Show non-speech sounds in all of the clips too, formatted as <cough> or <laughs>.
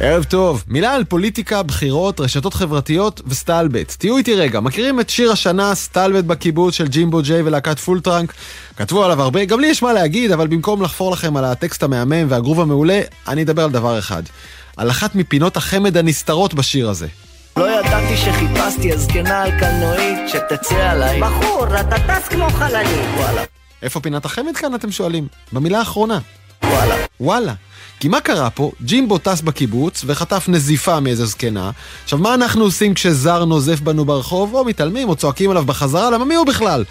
ערב טוב. מילה על פוליטיקה, בחירות, רשתות חברתיות וסטלבט. תהיו איתי רגע, מכירים את שיר השנה סטלבט בקיבוץ של ג'ימבו ג'יי ולהקת Full Trunk? כתבו עליו הרבה, גם לי יש מה להגיד, אבל במקום לחפור לכם על הטקסט המהמם והגרוב המעולה, אני אדבר על דבר אחד. על אחת מפינות החמד הנסתרות בשיר הזה. לא ידעתי שחיפשתי הזקנה על קלנועית שתצא עליי. בחור, אתה טס כמו חללית. וואלה, איפה פינת החמד כאן אתם שואלים? במילה האחרונה. וואלה. וואלה. כי מה קרה פה? ג'ימבו טס בקיבוץ וחטף נזיפה מאיזה זקנה. עכשיו, מה אנחנו עושים כשזר נוזף בנו ברחוב? או מתעלמים או צועקים עליו בחזרה? למה מי הוא בכלל?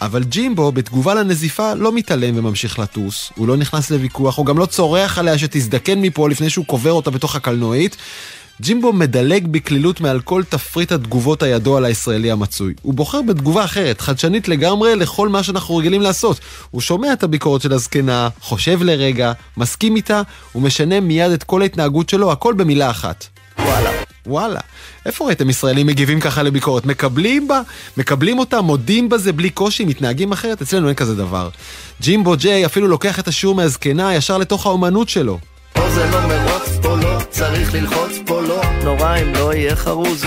אבל ג'ימבו, בתגובה לנזיפה, לא מתעלם וממשיך לטוס. הוא לא נכנס לוויכוח, הוא גם לא צורח עליה שתזדקן מפה לפני שהוא קובר אותה בתוך הקלנועית. ג'ימבו מדלג בקלילות מעל כל תפריט התגובות הידוע לישראלי המצוי. הוא בוחר בתגובה אחרת, חדשנית לגמרי לכל מה שאנחנו רגילים לעשות. הוא שומע את הביקורת של הזקנה, חושב לרגע, מסכים איתה, ומשנה מיד את כל ההתנהגות שלו, הכל במילה אחת. וואלה. וואלה, איפה ראיתם ישראלים מגיבים ככה לביקורת? מקבלים בה? מקבלים אותה? מודים בזה בלי קושי? מתנהגים אחרת? אצלנו אין כזה דבר. ג'ימבו ג'יי אפילו לוקח את השיעור מהזקנה ישר לתוך האומנות שלו. פה זה לא מרוץ, פה צריך ללחוץ, פה לא. נורא אם לא יהיה חרוז.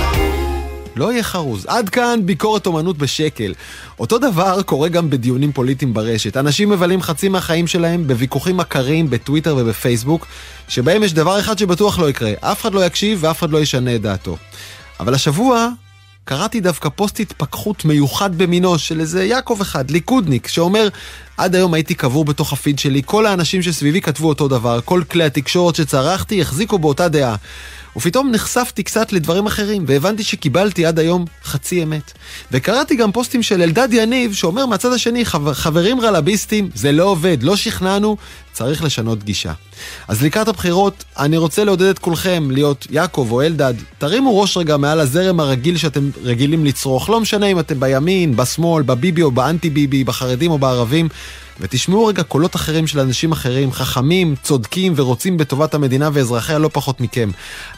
לא יהיה חרוז. עד כאן ביקורת אומנות בשקל. אותו דבר קורה גם בדיונים פוליטיים ברשת. אנשים מבלים חצי מהחיים שלהם בוויכוחים עקרים בטוויטר ובפייסבוק, שבהם יש דבר אחד שבטוח לא יקרה. אף אחד לא יקשיב ואף אחד לא ישנה את דעתו. אבל השבוע קראתי דווקא פוסט התפכחות מיוחד במינו של איזה יעקב אחד, ליכודניק, שאומר, עד היום הייתי קבור בתוך הפיד שלי, כל האנשים שסביבי כתבו אותו דבר, כל כלי התקשורת שצרחתי החזיקו באותה דעה. ופתאום נחשפתי קצת לדברים אחרים, והבנתי שקיבלתי עד היום חצי אמת. וקראתי גם פוסטים של אלדד יניב, שאומר מהצד השני, חבר, חברים רלביסטים, זה לא עובד, לא שכנענו, צריך לשנות גישה. אז לקראת הבחירות, אני רוצה לעודד את כולכם להיות יעקב או אלדד, תרימו ראש רגע מעל הזרם הרגיל שאתם רגילים לצרוך, לא משנה אם אתם בימין, בשמאל, בביבי או באנטי ביבי, בחרדים או בערבים. ותשמעו רגע קולות אחרים של אנשים אחרים, חכמים, צודקים ורוצים בטובת המדינה ואזרחיה לא פחות מכם.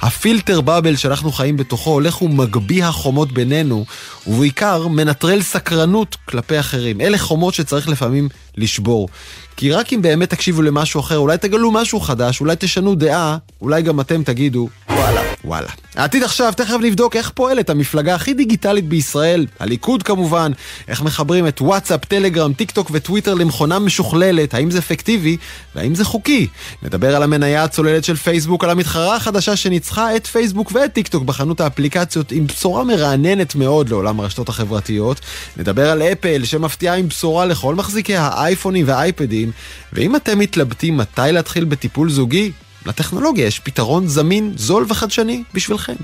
ה filter bubble שאנחנו חיים בתוכו הולך ומגביה חומות בינינו, ובעיקר מנטרל סקרנות כלפי אחרים. אלה חומות שצריך לפעמים לשבור. כי רק אם באמת תקשיבו למשהו אחר, אולי תגלו משהו חדש, אולי תשנו דעה, אולי גם אתם תגידו, וואלה. וואלה. העתיד עכשיו, תכף נבדוק איך פועלת המפלגה הכי דיגיטלית בישראל, הליכוד כמובן, איך מחברים את וואטסאפ, טלגרם, טיק טוק וטוויטר למכונה משוכללת, האם זה אפקטיבי והאם זה חוקי. נדבר על המניה הצוללת של פייסבוק, על המתחרה החדשה שניצחה את פייסבוק ואת טיק טוק בחנות האפליקציות עם בשורה מרעננת מאוד לעולם הרשתות החברתיות. נדבר על אפל שמפתיעה עם בשורה לכל מחזיקי האייפונים והאייפדים, ואם אתם מתלבטים מתי להתחיל בטיפול זוגי, לטכנולוגיה יש פתרון זמין, זול וחדשני בשבילכם.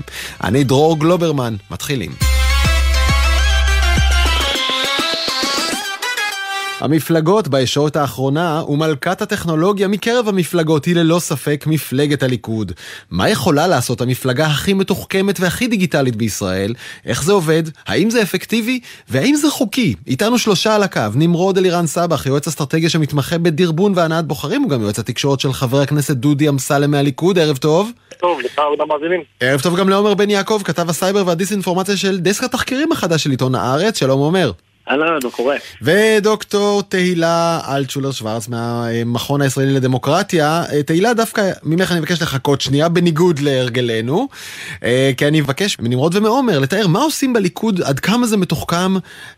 אני דרור גלוברמן, מתחילים. המפלגות בישורת האחרונה ומלכת הטכנולוגיה מקרב המפלגות היא ללא ספק מפלגת הליכוד. מה יכולה לעשות המפלגה הכי מתוחכמת והכי דיגיטלית בישראל? איך זה עובד? האם זה אפקטיבי? והאם זה חוקי? איתנו שלושה על הקו, נמרוד אלירן סבח, יועץ אסטרטגיה שמתמחה בדרבון והנעת בוחרים, הוא גם יועץ התקשורת של חבר הכנסת דודי אמסלם מהליכוד, ערב טוב. טוב, לך ולמאזינים. ערב טוב גם לעומר בן יעקב, כתב הסייבר והדיסאינפורמציה של דסק התחקירים החדש של עיתון הארץ, שלום עומר. אהלן, מה קורה? ודוקטור תהילה אלטשולר שוורץ מהמכון הישראלי לדמוקרטיה. אה, תהילה, דווקא ממך אני מבקש לחכות שנייה, בניגוד להרגלנו, אה, כי אני מבקש מנמרוד ומעומר לתאר מה עושים בליכוד, עד כמה זה מתוחכם,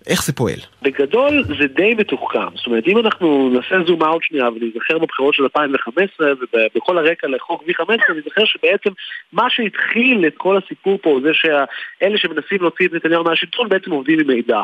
איך זה פועל. בגדול זה די מתוחכם. זאת אומרת, אם אנחנו נעשה זום אאוט שנייה ונזכר בבחירות של 2015 ובכל הרקע לחוק V15, נזכר שבעצם מה שהתחיל את כל הסיפור פה זה שאלה שמנסים להוציא את נתניהו מהשלטון בעצם עובדים עם מידע.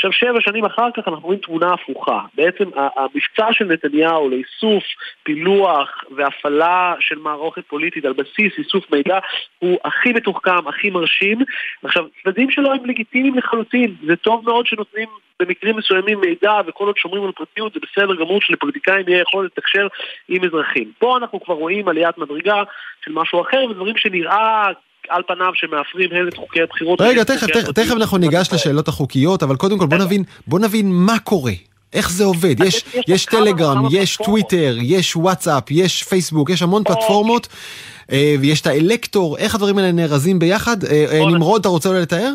עכשיו שבע שנים אחר כך אנחנו רואים תמונה הפוכה. בעצם המבצע של נתניהו לאיסוף, פילוח והפעלה של מערכת פוליטית על בסיס איסוף מידע הוא הכי מתוחכם, הכי מרשים. עכשיו, צדדים שלו הם לגיטימיים לחלוטין. זה טוב מאוד שנותנים במקרים מסוימים מידע וכל עוד שומרים על פרטיות זה בסדר גמור שלפוליטיקאים יהיה יכול לתקשר עם אזרחים. פה אנחנו כבר רואים עליית מדרגה של משהו אחר ודברים שנראה על פניו שמאפרים הן את חוקי הבחירות. רגע, תכף, תכף, תכף אנחנו ניגש לשאלות החוקיות, אבל קודם כל בוא נבין, בוא נבין מה קורה. איך זה עובד? יש, יש טלגרם, יש טוויטר, יש וואטסאפ, יש פייסבוק, יש המון פלטפורמות, אה, ויש את האלקטור, איך הדברים האלה נארזים ביחד? אה, אה, נמרוד, אתה רוצה אולי לתאר?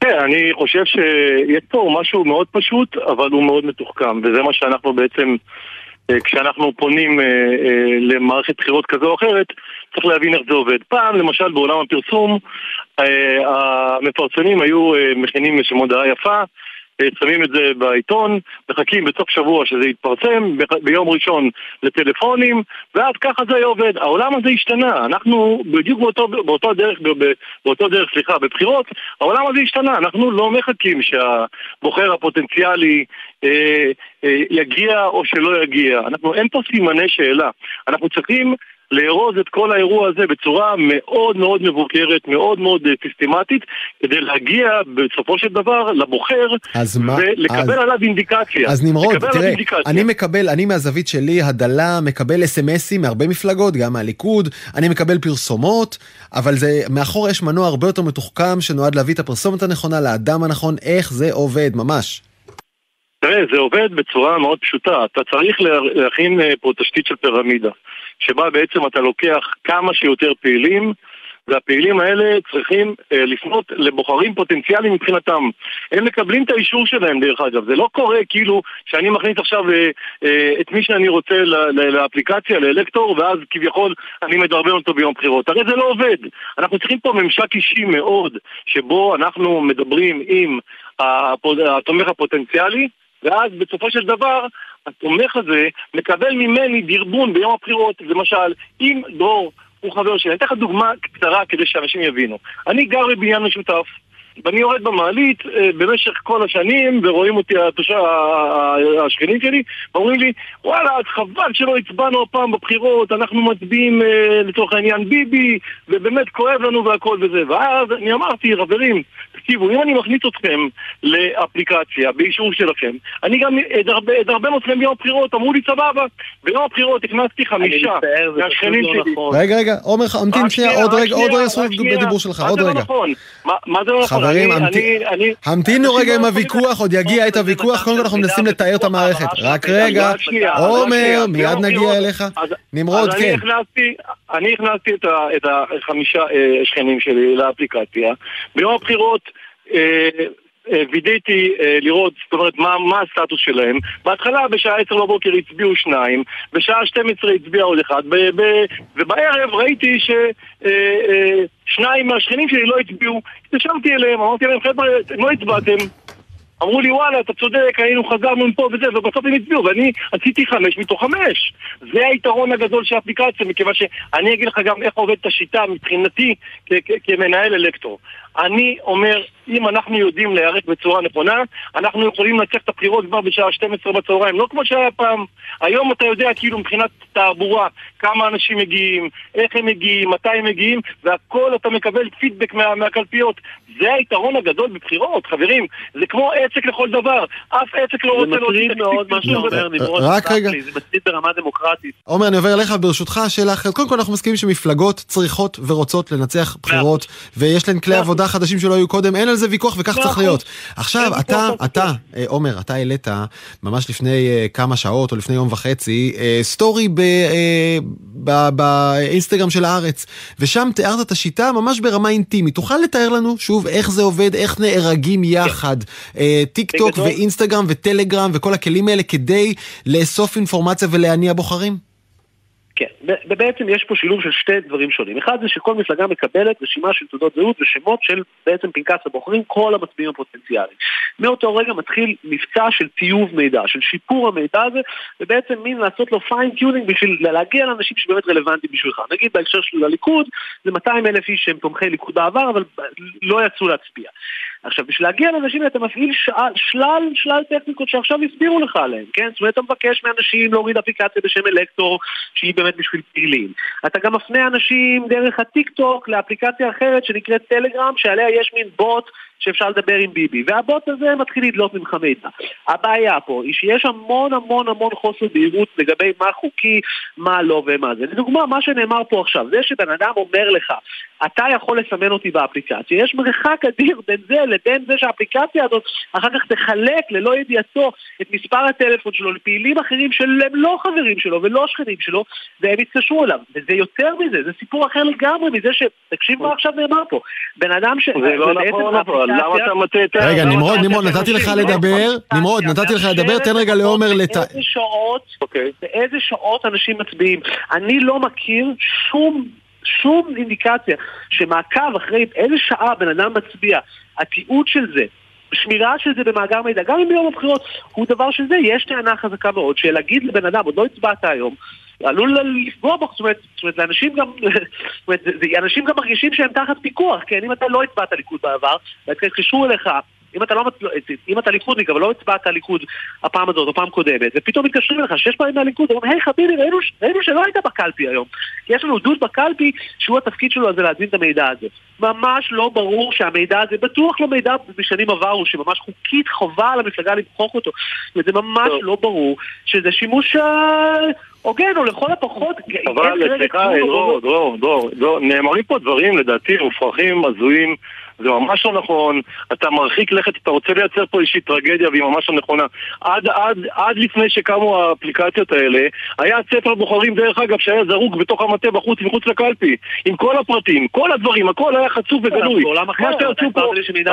כן, אני חושב שיש פה משהו מאוד פשוט, אבל הוא מאוד מתוחכם, וזה מה שאנחנו בעצם כשאנחנו פונים למערכת בחירות כזו או אחרת, צריך להבין איך זה עובד. פעם, למשל, בעולם הפרסום, המפרסמים היו מכינים איזושהי מודעה יפה, שמים את זה בעיתון, מחכים בסוף שבוע שזה יתפרסם, ביום ראשון לטלפונים, ואז ככה זה עובד. העולם הזה השתנה, אנחנו בדיוק באותו, באותו דרך, באותו דרך, סליחה, בבחירות, העולם הזה השתנה, אנחנו לא מחכים שהבוחר הפוטנציאלי אה, אה, יגיע או שלא יגיע. אנחנו, אין פה סימני שאלה. אנחנו צריכים לארוז את כל האירוע הזה בצורה מאוד מאוד מבוקרת, מאוד מאוד אה, סיסטמטית, כדי להגיע בסופו של דבר לבוחר מה, ולקבל אז, עליו אינדיקציה. אז נמרוד, תראה, אינדיקציה. אני מקבל, אני מהזווית שלי, הדלה, מקבל אס.אם.אסים מהרבה מפלגות, גם מהליכוד, אני מקבל פרסומות, אבל זה, מאחור יש מנוע הרבה יותר מתוחכם שנועד להביא את הפרסומת הנכונה לאדם הנכון, איך זה עובד, ממש. תראה, זה עובד בצורה מאוד פשוטה. אתה צריך להכין אה, פה תשתית של פירמידה, שבה בעצם אתה לוקח כמה שיותר פעילים, והפעילים האלה צריכים אה, לפנות לבוחרים פוטנציאליים מבחינתם. הם מקבלים את האישור שלהם דרך אגב, זה לא קורה כאילו שאני מכניס עכשיו אה, אה, את מי שאני רוצה לאפליקציה, לאלקטור, ואז כביכול אני מדרבן אותו ביום בחירות. הרי זה לא עובד. אנחנו צריכים פה ממשק אישי מאוד, שבו אנחנו מדברים עם התומך הפוטנציאלי, ואז בסופו של דבר התומך הזה מקבל ממני דרבון ביום הבחירות, למשל, אם דרור הוא חבר שלי, אני אתן לך דוגמה קצרה כדי שאנשים יבינו. אני גר בבניין משותף, ואני יורד במעלית אה, במשך כל השנים, ורואים אותי התושב, השכנים שלי, ואומרים לי, וואלה, חבל שלא הצבענו הפעם בבחירות, אנחנו מצביעים אה, לצורך העניין ביבי, ובאמת כואב לנו והכל וזה. ואז אני אמרתי, חברים, תקשיבו, אם אני מכניס אתכם לאפליקציה באישור שלכם, אני גם אדרבן אתכם ביום הבחירות, אמרו לי סבבה. ביום הבחירות הכנסתי חמישה מהשכנים לא שלי. רגע, רגע, עומר, המתין שנייה, עוד רגע, עוד רגע, בדיבור שלך, עוד רגע. מה זה לא נכון? חברים, המתינו רגע עם הוויכוח, עוד יגיע את הוויכוח, קודם כל אנחנו מנסים לתאר את המערכת. רק רגע, עומר, מיד נגיע אליך. נמרוד, כן. אני הכנסתי את החמישה אה, שכנים שלי לאפליקציה. ביום הבחירות אה, וידאתי לראות, זאת אומרת, מה, מה הסטטוס שלהם. בהתחלה בשעה 10 בבוקר הצביעו שניים, בשעה 12 הצביע עוד אחד, ב, ב, ובערב ראיתי ששניים מהשכנים שלי לא הצביעו. התקשרתי אליהם, אמרתי להם, חבר'ה, אתם לא הצבעתם. אמרו לי וואלה אתה צודק היינו חזרנו מפה וזה ובסוף הם הצביעו ואני עשיתי חמש מתוך חמש זה היתרון הגדול של האפליקציה מכיוון שאני אגיד לך גם איך עובדת השיטה מבחינתי כמנהל אלקטור אני אומר, אם אנחנו יודעים להיערך בצורה נכונה, אנחנו יכולים לנצח את הבחירות כבר בשעה 12 בצהריים, לא כמו שהיה פעם. היום אתה יודע כאילו מבחינת תעבורה, כמה אנשים מגיעים, איך הם מגיעים, מתי הם מגיעים, והכל אתה מקבל פידבק מה, מהקלפיות. זה היתרון הגדול בבחירות, חברים. זה כמו עסק לכל דבר. אף עסק לא רוצה להוציא תקציב. זה מטריד מאוד מה שאתה אומר, נמרוד. רק רגע. זה מטריד ברמה דמוקרטית. עומר, אני עובר אליך ברשותך שאלה אחרת. קודם כל אנחנו מסכימים שמפלגות צריכות ורוצות לנצח בחירות, ויש להן כלי עבודה חדשים שלא היו קודם, אין על זה ויכוח וכך צריך להיות. עכשיו, אתה, אתה, אה, עומר, אתה העלית ממש לפני אה, כמה שעות או לפני יום וחצי, אה, סטורי באינסטגרם של הארץ, ושם תיארת את השיטה ממש ברמה אינטימית. תוכל לתאר לנו שוב איך זה עובד, איך נהרגים יחד טיק טוק ואינסטגרם וטלגרם וכל הכלים האלה כדי לאסוף אינפורמציה ולהניע בוחרים? כן, ובעצם יש פה שילוב של שתי דברים שונים. אחד זה שכל מפלגה מקבלת רשימה של תעודות זהות ושמות של בעצם פנקס הבוחרים, כל המצביעים הפוטנציאליים. מאותו רגע מתחיל מבצע של טיוב מידע, של שיפור המידע הזה, ובעצם מין לעשות לו fine-tuning בשביל להגיע לאנשים שבאמת רלוונטיים בשבילך. נגיד בהקשר של הליכוד, זה 200 אלף איש שהם תומכי ליכוד בעבר, אבל לא יצאו להצביע. עכשיו, בשביל להגיע לאנשים אתה מפעיל שלל, שלל, שלל טכניקות שעכשיו הסבירו לך עליהן, כן? זאת אומרת, אתה מבקש מאנשים להוריד אפליקציה בשם אלקטור, שהיא באמת בשביל פעילים. אתה גם מפנה אנשים דרך הטיק טוק לאפליקציה אחרת שנקראת טלגרם, שעליה יש מין בוט שאפשר לדבר עם ביבי, והבוט הזה מתחיל לדלות ממך מידע. הבעיה פה היא שיש המון המון המון חוסר בהירות לגבי מה חוקי, מה לא ומה זה. לדוגמה, מה שנאמר פה עכשיו, זה שבן אדם אומר לך, אתה יכול לסמן אותי באפליקציה, יש מרחק אדיר בין זה לבין זה שהאפליקציה הזאת אחר כך תחלק ללא ידיעתו את מספר הטלפון שלו לפעילים אחרים שהם לא חברים שלו ולא שכנים שלו, והם יתקשרו אליו. וזה יותר מזה, זה סיפור אחר לגמרי מזה ש... תקשיב מה עכשיו נאמר פה. בן אדם ש... זה לא נכון אבל. למה אתה מטה את ה... רגע, נמרוד, נמרוד, נתתי לך לדבר, נמרוד, נתתי לך לדבר, תן רגע לעומר לת... באיזה שעות, אוקיי. באיזה שעות אנשים מצביעים. אני לא מכיר שום, שום אינדיקציה שמעקב אחרי איזה שעה בן אדם מצביע, התיעוד של זה, שמירה של זה במאגר מידע, גם אם ביום הבחירות הוא דבר של זה, יש טענה חזקה מאוד שלהגיד לבן אדם, עוד לא הצבעת היום, עלול לפגוע בו, זאת אומרת, לאנשים גם, זאת אומרת, <laughs> אנשים גם מרגישים שהם תחת פיקוח, כן, אם אתה לא הצבעת ליכוד בעבר, והתקשרו אליך, אם אתה לא, אם אתה ליכודניק, אבל לא הצבעת ליכוד הפעם הזאת או פעם קודמת, ופתאום מתקשרים אליך שש פעמים מהליכוד, אומרים, היי חביבי, ראינו, ראינו שלא היית בקלפי היום. כי יש לנו דוד בקלפי, שהוא התפקיד שלו זה להזין את המידע הזה. ממש לא ברור שהמידע הזה, בטוח לא מידע משנים עברו, שממש חוקית חובה על המפלגה למחוק אותו. וזה ממש. לא ברור שזה שימוש אה, הוגן, או לכל הפחות... אבל כרגע סליחה, דרור, דרור, דרור, נאמרים פה דברים לדעתי מופרכים, הזויים, זה ממש לא נכון, אתה מרחיק לכת, אתה רוצה לייצר פה איזושהי טרגדיה והיא ממש לא נכונה. עד, עד, עד לפני שקמו האפליקציות האלה, היה ספר בוחרים, דרך אגב, שהיה זרוק בתוך המטה בחוץ, מחוץ לקלפי, עם כל הפרטים, כל הדברים, הכל היה חצוף וגלוי. מה שעשו פה,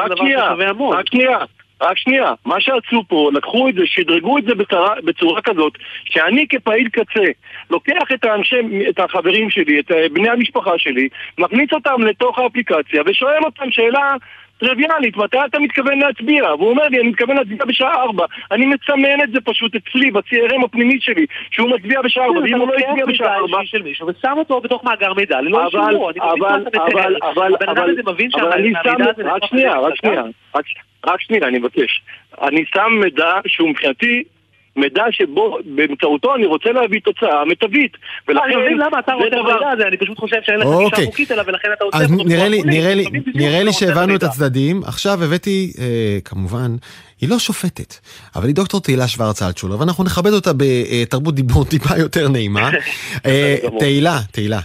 רק שנייה. רק שנייה. רק שנייה, מה שעשו פה, לקחו את זה, שדרגו את זה בצורה, בצורה כזאת, שאני כפעיל קצה, לוקח את האנשי, את החברים שלי, את אה, בני המשפחה שלי, מכניס אותם לתוך האפליקציה ושואל אותם שאלה טריוויאלית, מתי אתה מתכוון להצביע? והוא אומר לי, אני מתכוון להצביע בשעה ארבע. אני מסמן את זה פשוט אצלי, ב-CRM הפנימי שלי, שהוא מצביע בשעה ארבע, ואם הוא לא הצביע בשעה ארבע... של מישהו ושם אותו בתוך מאגר מידע ללא אבל, אישורו. אני מבין מה אבל, אתה מתאר. אבל, אבל, הבן אדם אבל, הזה מבין שהמידע הזה... רק שנייה, רק שנייה, רק- שנייה, אני מבקש. אני שם מידע שהוא מבחינתי מידע שבו, באמצעותו אני רוצה להביא תוצאה מיטבית. לא, אני מבין למה אתה רוצה את המידע הזה, אני פשוט חושב שאין לך אוקיי. גישה חוקית אליו ולכן אתה רוצה... אז נראה לי, שהבנו את. הצדדים, עכשיו הבאתי, אה, כמובן, היא לא שופטת, אבל היא דוקטור תהילה שוורץ אלטשולר, ואנחנו נכבד אותה בתרבות דיבור טיפה יותר נעימה. <laughs> אה. תהילה, תהילה,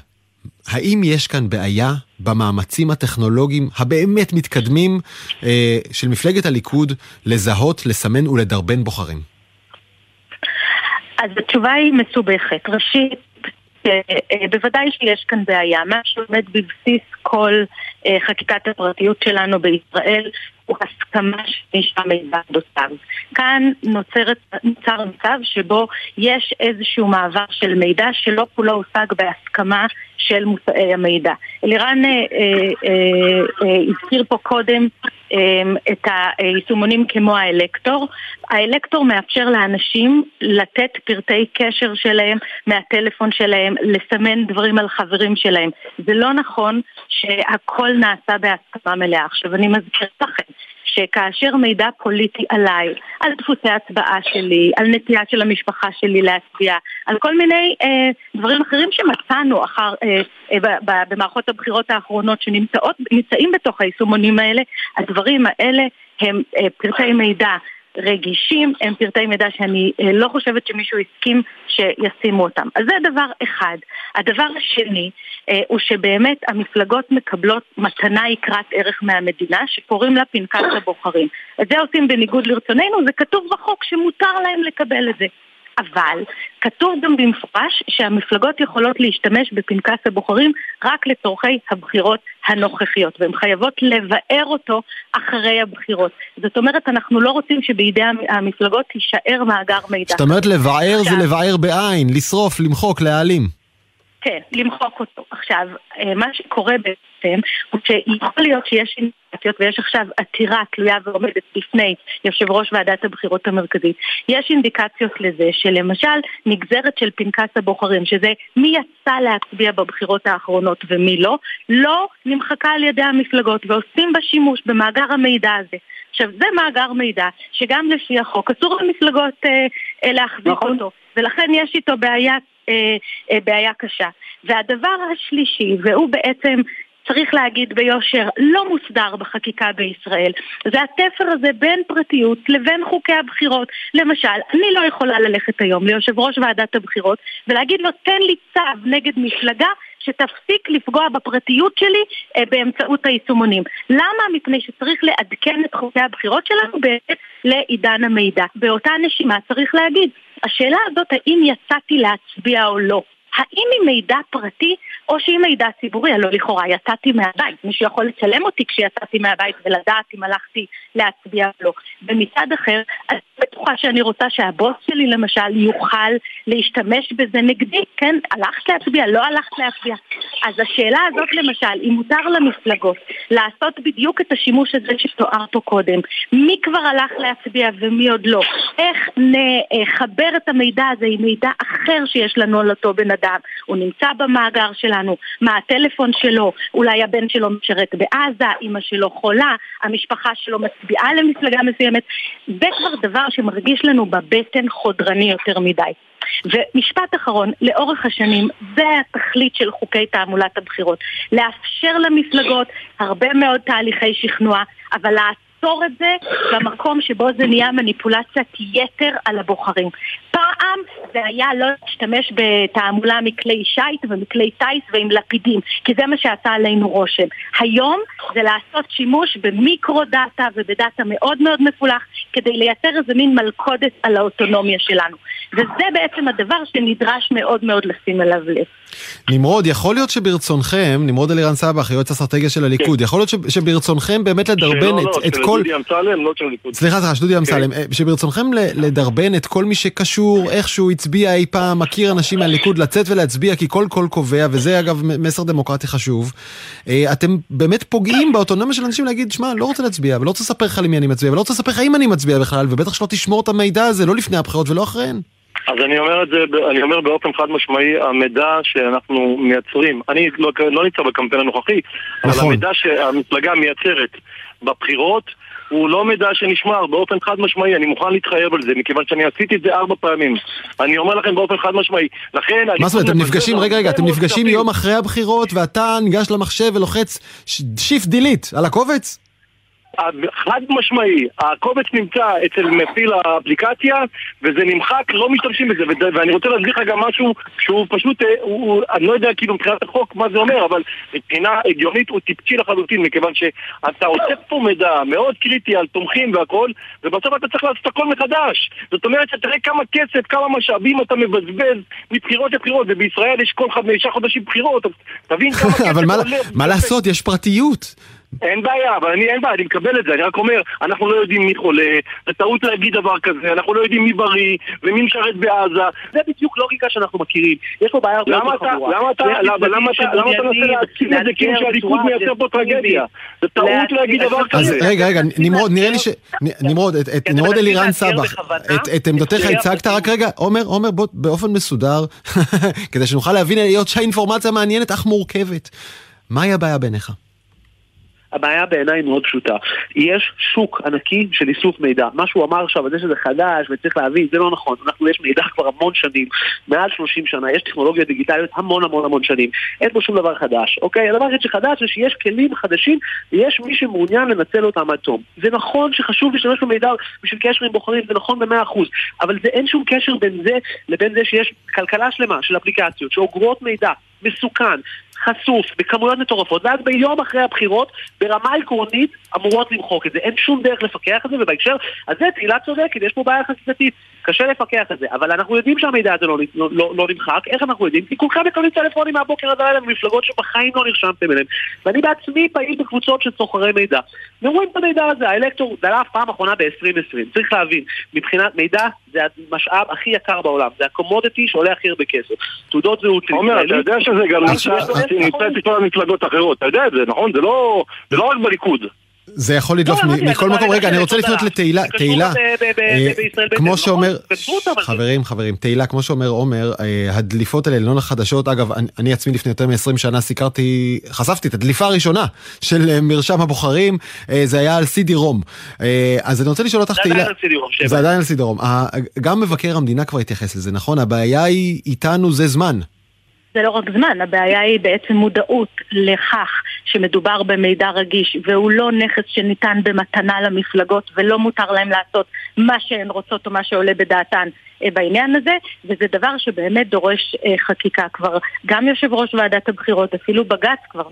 האם יש כאן בעיה במאמצים הטכנולוגיים הבאמת מתקדמים אה, של מפלגת הליכוד לזהות, לסמן ולדרבן בוחרים? אז התשובה היא מסובכת. ראשית, אה, אה, בוודאי שיש כאן בעיה. מה שעומד בבסיס כל אה, חקיקת הפרטיות שלנו בישראל הוא הסכמה של מי שהמידע אודותיו. כאן נוצרת, נוצר מצב שבו יש איזשהו מעבר של מידע שלא כולו הושג בהסכמה של מושאי המידע. אלירן אה, אה, אה, אה, הזכיר פה קודם את היישומונים כמו האלקטור. האלקטור מאפשר לאנשים לתת פרטי קשר שלהם מהטלפון שלהם, לסמן דברים על חברים שלהם. זה לא נכון שהכל נעשה בהסכמה מלאה. עכשיו אני מזכירה לכם שכאשר מידע פוליטי עליי, על דפוסי הצבעה שלי, על נטייה של המשפחה שלי להצביע, על כל מיני אה, דברים אחרים שמצאנו אחר, אה, אה, ב- במערכות הבחירות האחרונות שנמצאים בתוך היישומונים האלה, הדברים האלה הם אה, פרטי מידע רגישים, הם פרטי מידע שאני אה, לא חושבת שמישהו הסכים שישימו אותם. אז זה דבר אחד. הדבר השני הוא שבאמת המפלגות מקבלות מתנה יקרת ערך מהמדינה שקוראים לה פנקס הבוחרים. את זה עושים בניגוד לרצוננו, זה כתוב בחוק שמותר להם לקבל את זה. אבל כתוב גם במפורש שהמפלגות יכולות להשתמש בפנקס הבוחרים רק לצורכי הבחירות הנוכחיות, והן חייבות לבאר אותו אחרי הבחירות. זאת אומרת, אנחנו לא רוצים שבידי המ- המפלגות יישאר מאגר מידע. זאת אומרת לבער זה לבער בעין, לשרוף, למחוק, להעלים. כן, למחוק אותו. עכשיו, אה, מה שקורה בעצם הוא שיכול להיות שיש אינדיקציות ויש עכשיו עתירה תלויה ועומדת בפני יושב ראש ועדת הבחירות המרכזית. יש אינדיקציות לזה שלמשל נגזרת של פנקס הבוחרים, שזה מי יצא להצביע בבחירות האחרונות ומי לא, לא נמחקה על ידי המפלגות ועושים בה שימוש במאגר המידע הזה. עכשיו, זה מאגר מידע שגם לפי החוק אסור למפלגות אה, אה, להחזיק נכון. אותו, ולכן יש איתו בעיה, אה, אה, בעיה קשה. והדבר השלישי, והוא בעצם, צריך להגיד ביושר, לא מוסדר בחקיקה בישראל, זה התפר הזה בין פרטיות לבין חוקי הבחירות. למשל, אני לא יכולה ללכת היום ליושב ראש ועדת הבחירות ולהגיד לו, תן לי צו נגד מפלגה שתפסיק לפגוע בפרטיות שלי אה, באמצעות היישומונים. למה? מפני שצריך לעדכן את חוקי הבחירות שלנו באמת לעידן המידע. באותה נשימה צריך להגיד, השאלה הזאת האם יצאתי להצביע או לא, האם היא מידע פרטי או שהיא מידע ציבורי? הלוא לכאורה יצאתי מהבית, מישהו יכול לצלם אותי כשיצאתי מהבית ולדעת אם הלכתי להצביע או לא. ומצד אחר, אני בטוחה שאני רוצה שהבוס שלי למשל יוכל להשתמש בזה נגדי, כן? הלכת להצביע, לא הלכת להצביע. אז השאלה הזאת למשל, אם מותר למפלגות לעשות בדיוק את השימוש הזה שתואר פה קודם, מי כבר הלך להצביע ומי עוד לא, איך נחבר את המידע הזה עם מידע אחר שיש לנו על אותו בן אדם, הוא נמצא במאגר שלנו, מה הטלפון שלו, אולי הבן שלו משרת בעזה, אמא שלו חולה, המשפחה שלו מצביעה למפלגה מסוימת, זה כבר דבר שמרגיש לנו בבטן חודרני יותר מדי. ומשפט אחרון, לאורך השנים, זה התכלית של חוקי תעמולת הבחירות. לאפשר למפלגות הרבה מאוד תהליכי שכנוע, אבל לעצור את זה במקום שבו זה נהיה מניפולציית יתר על הבוחרים. פעם זה היה לא להשתמש בתעמולה מכלי שיט ומכלי טיס ועם לפידים, כי זה מה שעשה עלינו רושם. היום זה לעשות שימוש ב micro data ובדאטה מאוד מאוד מפולח כדי לייצר איזה מין מלכודת על האוטונומיה שלנו. וזה בעצם הדבר שנדרש מאוד מאוד לשים אליו לב. נמרוד, יכול להיות שברצונכם, נמרוד אלירן סבח, יועץ אסטרטגיה של הליכוד, כן. יכול להיות שברצונכם באמת לדרבן את, לא, את של כל... דודי אמסלם, לא של הליכוד. סליחה, סליחה, שדודי אמסלם, אה, שברצונכם לדרבן את כל מי שקשור, איכשהו הצביע אי פעם, מכיר אנשים מהליכוד, לצאת ולהצביע, כי כל קול קובע, וזה אגב מסר דמוקרטי חשוב. אה, אתם באמת פוגעים באוטונומיה של אנשים להגיד, שמע, לא רוצה להצביע, ולא רוצה לספר לך למי אני מצביע, ולא רוצה לספר לך אם אני מצביע בכלל, ובטח שלא תשמור את המידע הזה, לא לפני הבחירות ולא אחריהן. אז אני אומר את זה, אני אומר באופן חד משמעי, המידע שאנחנו מייצרים, אני לא, לא נמצא בקמפיין הנוכחי, אבל נכון. המידע שהמפלגה מייצרת בבחירות הוא לא מידע שנשמר באופן חד משמעי, אני מוכן להתחייב על זה, מכיוון שאני עשיתי את זה ארבע פעמים. אני אומר לכם באופן חד משמעי. לכן... מה זאת אומרת, אתם נפגשים, רגע, רגע, אתם נפגשים. יום אחרי הבחירות, ואתה ניגש למחשב ולוחץ shift delete על הקובץ? חד משמעי, הקובץ נמצא אצל מפעיל האפליקציה וזה נמחק, לא משתמשים בזה ואני רוצה להסביר לך גם משהו שהוא פשוט, אה, הוא, אני לא יודע כאילו מבחינת החוק מה זה אומר, אבל מבחינה הגיונית הוא טיפשי לחלוטין מכיוון שאתה אוסף פה מידע מאוד קריטי על תומכים והכל ובסוף אתה צריך לעשות הכל מחדש. זאת אומרת שתראה כמה כסף, כמה משאבים אתה מבזבז מבחירות לבחירות ובישראל יש כל חמישה חודשים בחירות, תבין כמה <laughs> כסף אבל מה- עולה מה לעשות, יש פרטיות. אין בעיה, אבל אני אין בעיה, אני מקבל את זה, אני רק אומר, אנחנו לא יודעים מי חולה, זה טעות להגיד דבר כזה, אנחנו לא יודעים מי בריא ומי משרת בעזה. זה בדיוק לוגיקה שאנחנו מכירים. יש פה בעיה הרבה למה יותר אתה, חמורה. למה אתה, למה, אתה, למה אתה מנסה להציג את זה כאילו שהליכוד מייצר פה טרגדיה? זה טעות להגיד דבר אז כזה. רגע, רגע, נמרוד, נראה לי ש... נמרוד, את- נמרוד אלירן סבח, את- עמדתך הצגת, רק רגע, עומר, עומר, בוא באופן מסודר, <laughs> כדי שנוכל להבין היות שהאינפורמציה מעניינת אך מורכבת. מהי הבעיה בעיניך? הבעיה בעיניי מאוד פשוטה. יש שוק ענקי של איסוף מידע. מה שהוא אמר עכשיו, זה שזה חדש וצריך להבין, זה לא נכון. אנחנו, יש מידע כבר המון שנים, מעל 30 שנה, יש טכנולוגיות דיגיטליות המון המון המון שנים. אין פה שום דבר חדש, אוקיי? הדבר היחיד שחדש זה שיש כלים חדשים ויש מי שמעוניין לנצל אותם עד תום. זה נכון שחשוב להשתמש במידע בשביל קשר עם בוחרים, זה נכון במאה אחוז, אבל זה אין שום קשר בין זה לבין זה שיש כלכלה שלמה של אפליקציות שאוגרות מידע מסוכן, חשוף, בכמויות מטורפות, ואז ביום אחרי הבחירות, ברמה עקרונית, אמורות למחוק את זה. אין שום דרך לפקח על זה, ובהקשר הזה תהילה צודקת, יש פה בעיה חקיקתית. קשה לפקח על זה, אבל אנחנו יודעים שהמידע הזה לא, לא, לא, לא נמחק. איך אנחנו יודעים? כי כולכם מקבלים טלפונים מהבוקר עד הלילה ממפלגות שבחיים לא נרשמתם אליהם. ואני בעצמי פעיל בקבוצות של סוחרי מידע. ורואים את המידע הזה, האלקטור דלף פעם אחרונה ב-2020. צריך להבין, מבחינת מידע זה המשאב הכי יקר בעולם. זה הקומודיטי שעולה הכי הרבה כסף. תעודות זהות עומר, אתה. יודע שזה גם נמצא נמצא אצל כל המפלגות האחרות, אתה יודע את זה, נכון? זה לא זה לא רק בליכוד. זה יכול לדלוף לא, מכל מקום, זה רגע, אני רוצה לא לפנות. לתהילה, תהילה, אה, כמו נכון? שאומר. חברים, חברים, תהילה, כמו שאומר עומר, אה, הדליפות האלה לא חדשות, אגב, אני- עצמי לפני יותר מ-20 שנה סיקרתי, חשפתי את הדליפה הראשונה של אה, מרשם הבוחרים, זה היה על סידי רום. אז אני רוצה לשאול אותך, תהילה. זה עדיין על סידי רום. גם מבקר המדינה כבר התייחס לזה, נכון? הבעיה היא איתנו זה זמן. זה לא רק זמן, הבעיה היא בעצם מודעות לכך שמדובר במידע רגיש והוא לא נכס שניתן במתנה למפלגות ולא מותר להם לעשות מה שהן רוצות או מה שעולה בדעתן בעניין הזה, וזה דבר שבאמת דורש חקיקה. כבר גם יושב ראש ועדת הבחירות, אפילו בג"ץ כבר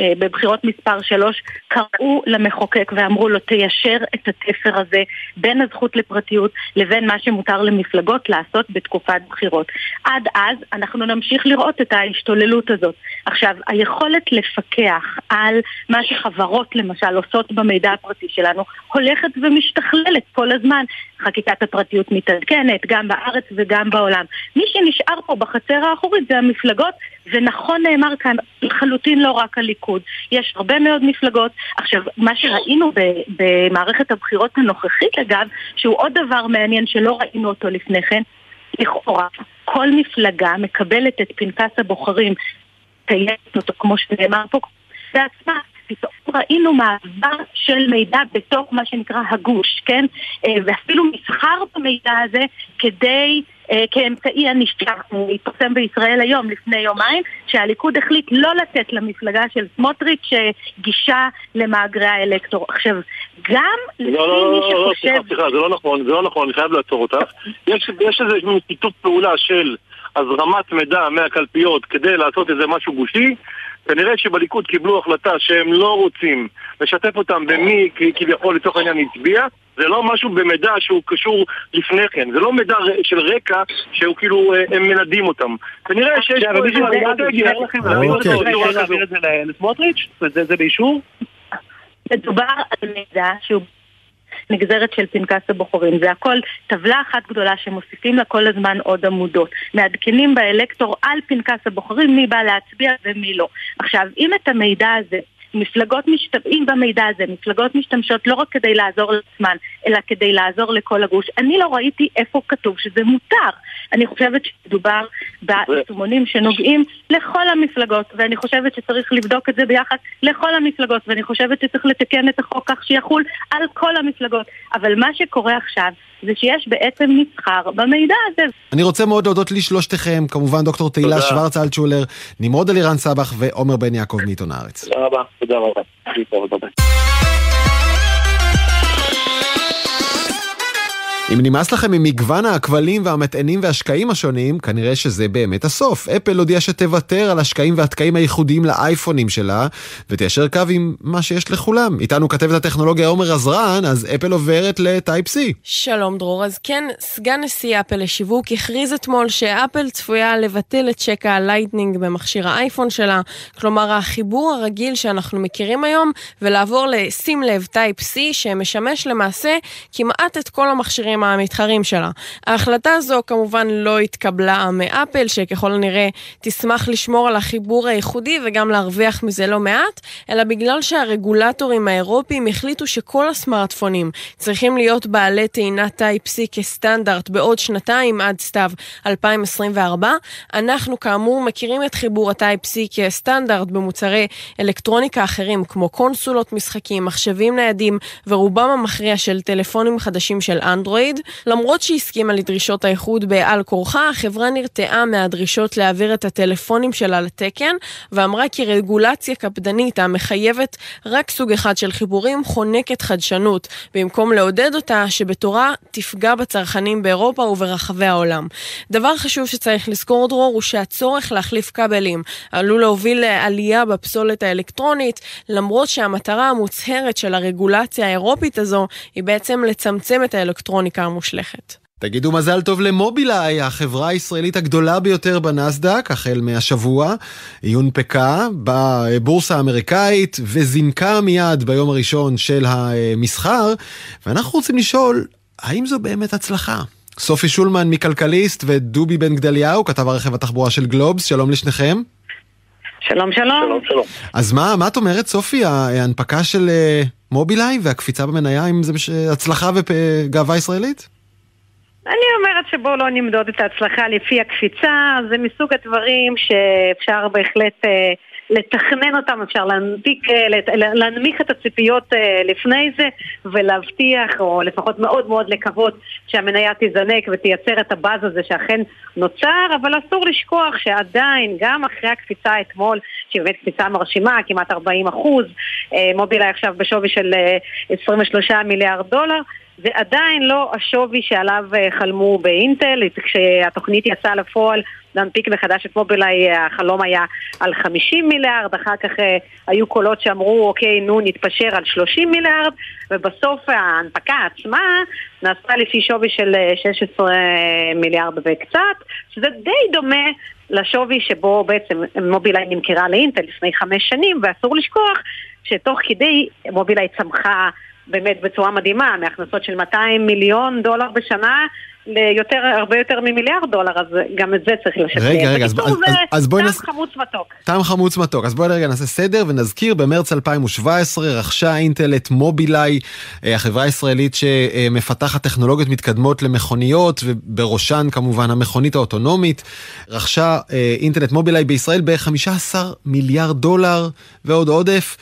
בבחירות מספר 3, קראו למחוקק ואמרו לו תיישר את התפר הזה בין הזכות לפרטיות לבין מה שמותר למפלגות לעשות בתקופת בחירות. עד אז אנחנו נמשיך לראות את ההשתוללות הזאת. עכשיו, היכולת לפקח על מה שחברות למשל עושות במידע הפרטי שלנו הולכת ומשתכללת כל הזמן. חקיקת הפרטיות מתעדכנת גם בארץ וגם בעולם. מי שנשאר פה בחצר האחורית זה המפלגות, ונכון נאמר כאן, לחלוטין לא רק הליכוד. יש הרבה מאוד מפלגות. עכשיו, מה שראינו במערכת הבחירות הנוכחית אגב, שהוא עוד דבר מעניין שלא ראינו אותו לפני כן, לכאורה כל מפלגה מקבלת את פנקס הבוחרים, קיימת אותו כמו שנאמר פה, בעצמה. פתאום ראינו מעבר של מידע בתוך מה שנקרא הגוש, כן? אה, ואפילו מסחר במידע הזה כדי אה, כאמצעי ענישה. התפרסם בישראל היום, לפני יומיים, שהליכוד החליט לא לתת למפלגה של סמוטריץ' אה, גישה למאגרי האלקטור. עכשיו, גם לפי לא, לא, מי לא, שחושב... לא, סליחה, סליחה, זה לא נכון, זה לא נכון, אני חייב לעצור אותך. יש, יש איזה שיתוף פעולה של הזרמת מידע מהקלפיות כדי לעשות איזה משהו גושי, כנראה שבליכוד קיבלו החלטה שהם לא רוצים לשתף אותם במי כביכול לצורך העניין הצביע זה לא משהו במידע שהוא קשור לפני כן, זה לא מידע של רקע שהוא כאילו, אה, הם מנדים אותם. כנראה שיש פה איזו אסטרטגיה. להעביר את זה לסמוטריץ'? זה באישור? מדובר על מידע שהוא נגזרת של פנקס הבוחרים. זה הכל טבלה אחת גדולה שמוסיפים לה כל הזמן עוד עמודות. מעדכנים באלקטור על פנקס הבוחרים מי בא להצביע ומי לא. עכשיו, אם את המידע הזה מפלגות משתמשים במידע הזה, מפלגות משתמשות לא רק כדי לעזור לעצמן, אלא כדי לעזור לכל הגוש. אני לא ראיתי איפה כתוב שזה מותר. אני חושבת שמדובר ביישומונים שנוגעים לכל המפלגות, ואני חושבת שצריך לבדוק את זה ביחד לכל המפלגות, ואני חושבת שצריך לתקן את החוק כך שיחול על כל המפלגות. אבל מה שקורה עכשיו זה שיש בעצם מסחר במידע הזה. אני רוצה מאוד להודות לשלושתכם, כמובן דוקטור תהילה שוורץ אלטשולר, נמרוד אלירן סבח ועומר בן יעקב מעיתון הארץ. תודה רבה, תודה רבה. אם נמאס לכם ממגוון הכבלים והמטענים והשקעים השונים, כנראה שזה באמת הסוף. אפל הודיעה שתוותר על השקעים והתקעים הייחודיים לאייפונים שלה, ותיישר קו עם מה שיש לכולם. איתנו כתבת הטכנולוגיה עומר עזרן, אז אפל עוברת ל Type-C. שלום דרור, אז כן, סגן נשיא אפל לשיווק הכריז אתמול שאפל צפויה לבטל את שקע הלייטנינג במכשיר האייפון שלה, כלומר החיבור הרגיל שאנחנו מכירים היום, ולעבור לשים לב Type-C, שמשמש למעשה כמעט את כל המכשירים המכשירים המתחרים שלה. ההחלטה הזו כמובן לא התקבלה מאפל, שככל הנראה תשמח לשמור על החיבור הייחודי וגם להרוויח מזה לא מעט, אלא בגלל שהרגולטורים האירופיים החליטו שכל הסמארטפונים צריכים להיות בעלי טעינת Type-C כסטנדרט בעוד שנתיים עד סתיו 2024. אנחנו כאמור מכירים את חיבור הטייפ-C כסטנדרט במוצרי אלקטרוניקה אחרים כמו קונסולות משחקים, מחשבים ניידים ורובם המכריע של טלפונים חדשים של אנדרואיד. אנדרואיד. למרות שהסכימה לדרישות האיחוד בעל כורחה, החברה נרתעה מהדרישות להעביר את הטלפונים שלה לתקן, ואמרה כי רגולציה קפדנית המחייבת רק סוג אחד של חיבורים חונקת חדשנות, במקום לעודד אותה שבתורה תפגע בצרכנים באירופה וברחבי העולם. דבר חשוב שצריך לזכור דרור הוא שהצורך להחליף כבלים עלול להוביל לעלייה בפסולת האלקטרונית, למרות שהמטרה המוצהרת של הרגולציה האירופית הזו היא בעצם לצמצם את האלקטרוניקה החקיקה המושלכת. תגידו מזל טוב למובילאיי, החברה הישראלית הגדולה ביותר בנסדק, החל מהשבוע. היא הונפקה בבורסה האמריקאית וזינקה מיד ביום הראשון של המסחר, ואנחנו רוצים לשאול, האם זו באמת הצלחה? סופי שולמן מכלכליסט ודובי בן גדליהו, כתב הרכב התחבורה של גלובס, שלום לשניכם. שלום שלום. שלום שלום. אז מה, מה את אומרת סופי, ההנפקה של אה, מובילאיי והקפיצה במניה, אם זה הצלחה וגאווה ישראלית? אני אומרת שבואו לא נמדוד את ההצלחה לפי הקפיצה, זה מסוג הדברים שאפשר בהחלט אה, לתכנן אותם, אפשר להנפיק, אה, להנמיך את הציפיות אה, לפני זה ולהבטיח, או לפחות מאוד מאוד לקוות שהמניה תזנק ותייצר את הבאז הזה שאכן נוצר, אבל אסור לשכוח שעדיין, גם אחרי הקפיצה אתמול, שהיא באמת קפיצה מרשימה, כמעט 40 אחוז, אה, מובילאיי עכשיו בשווי של 23 מיליארד דולר, זה עדיין לא השווי שעליו חלמו באינטל, כשהתוכנית יצאה לפועל להנפיק מחדש את מובילאיי, החלום היה על 50 מיליארד, אחר כך אה, היו קולות שאמרו, אוקיי, נו, נתפשר על 30 מיליארד, ובסוף ההנפקה עצמה נעשתה לפי שווי של 16 אה, מיליארד וקצת, שזה די דומה לשווי שבו בעצם מובילאיי נמכרה לאינטל לפני חמש שנים, ואסור לשכוח שתוך כדי מובילאיי צמחה באמת בצורה מדהימה, מהכנסות של 200 מיליון דולר בשנה ליותר, הרבה יותר ממיליארד דולר, אז גם את זה צריך לשתף. רגע, רגע, אז, אז, אז, אז בואי נס... טעם חמוץ מתוק. טעם חמוץ מתוק. אז בואי רגע נעשה סדר ונזכיר, במרץ 2017 רכשה אינטל את מובילאיי, אה, החברה הישראלית שמפתחת טכנולוגיות מתקדמות למכוניות, ובראשן כמובן המכונית האוטונומית. רכשה אה, אינטל את מובילאיי בישראל ב-15 מיליארד דולר ועוד עודף.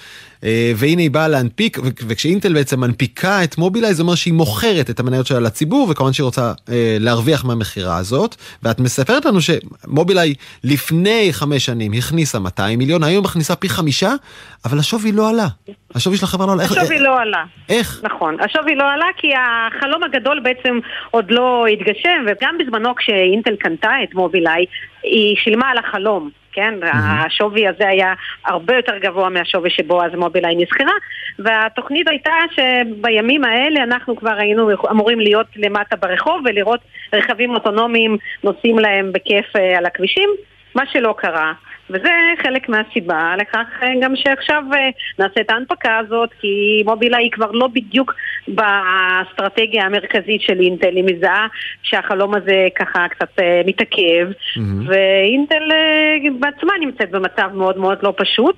אה, והנה היא באה להנפיק, וכשאינטל בעצם מנפיקה את מובילאיי, זה אומר שהיא מוכרת את המניות שלה לציבור, וכמובן שהיא רוצה להרוויח מהמכירה הזאת. ואת מספרת לנו שמובילאיי לפני חמש שנים הכניסה 200 מיליון, היום היא מכניסה פי חמישה, אבל השווי לא עלה. השווי של החברה לא עלה. השווי לא עלה. איך? נכון, השווי לא עלה כי החלום הגדול בעצם עוד לא התגשם, וגם בזמנו כשאינטל קנתה את מובילאיי, היא שילמה על החלום. כן? Mm-hmm. השווי הזה היה הרבה יותר גבוה מהשווי שבו אז מובילאיי נסחרה, והתוכנית הייתה שבימים האלה אנחנו כבר היינו אמורים להיות למטה ברחוב ולראות רכבים אוטונומיים נוסעים להם בכיף אה, על הכבישים, מה שלא קרה. וזה חלק מהסיבה לכך אה, גם שעכשיו אה, נעשה את ההנפקה הזאת, כי מובילה היא כבר לא בדיוק באסטרטגיה המרכזית של אינטל, היא מזהה שהחלום הזה ככה קצת אה, מתעכב, mm-hmm. ואינטל בעצמה נמצאת במצב מאוד מאוד לא פשוט,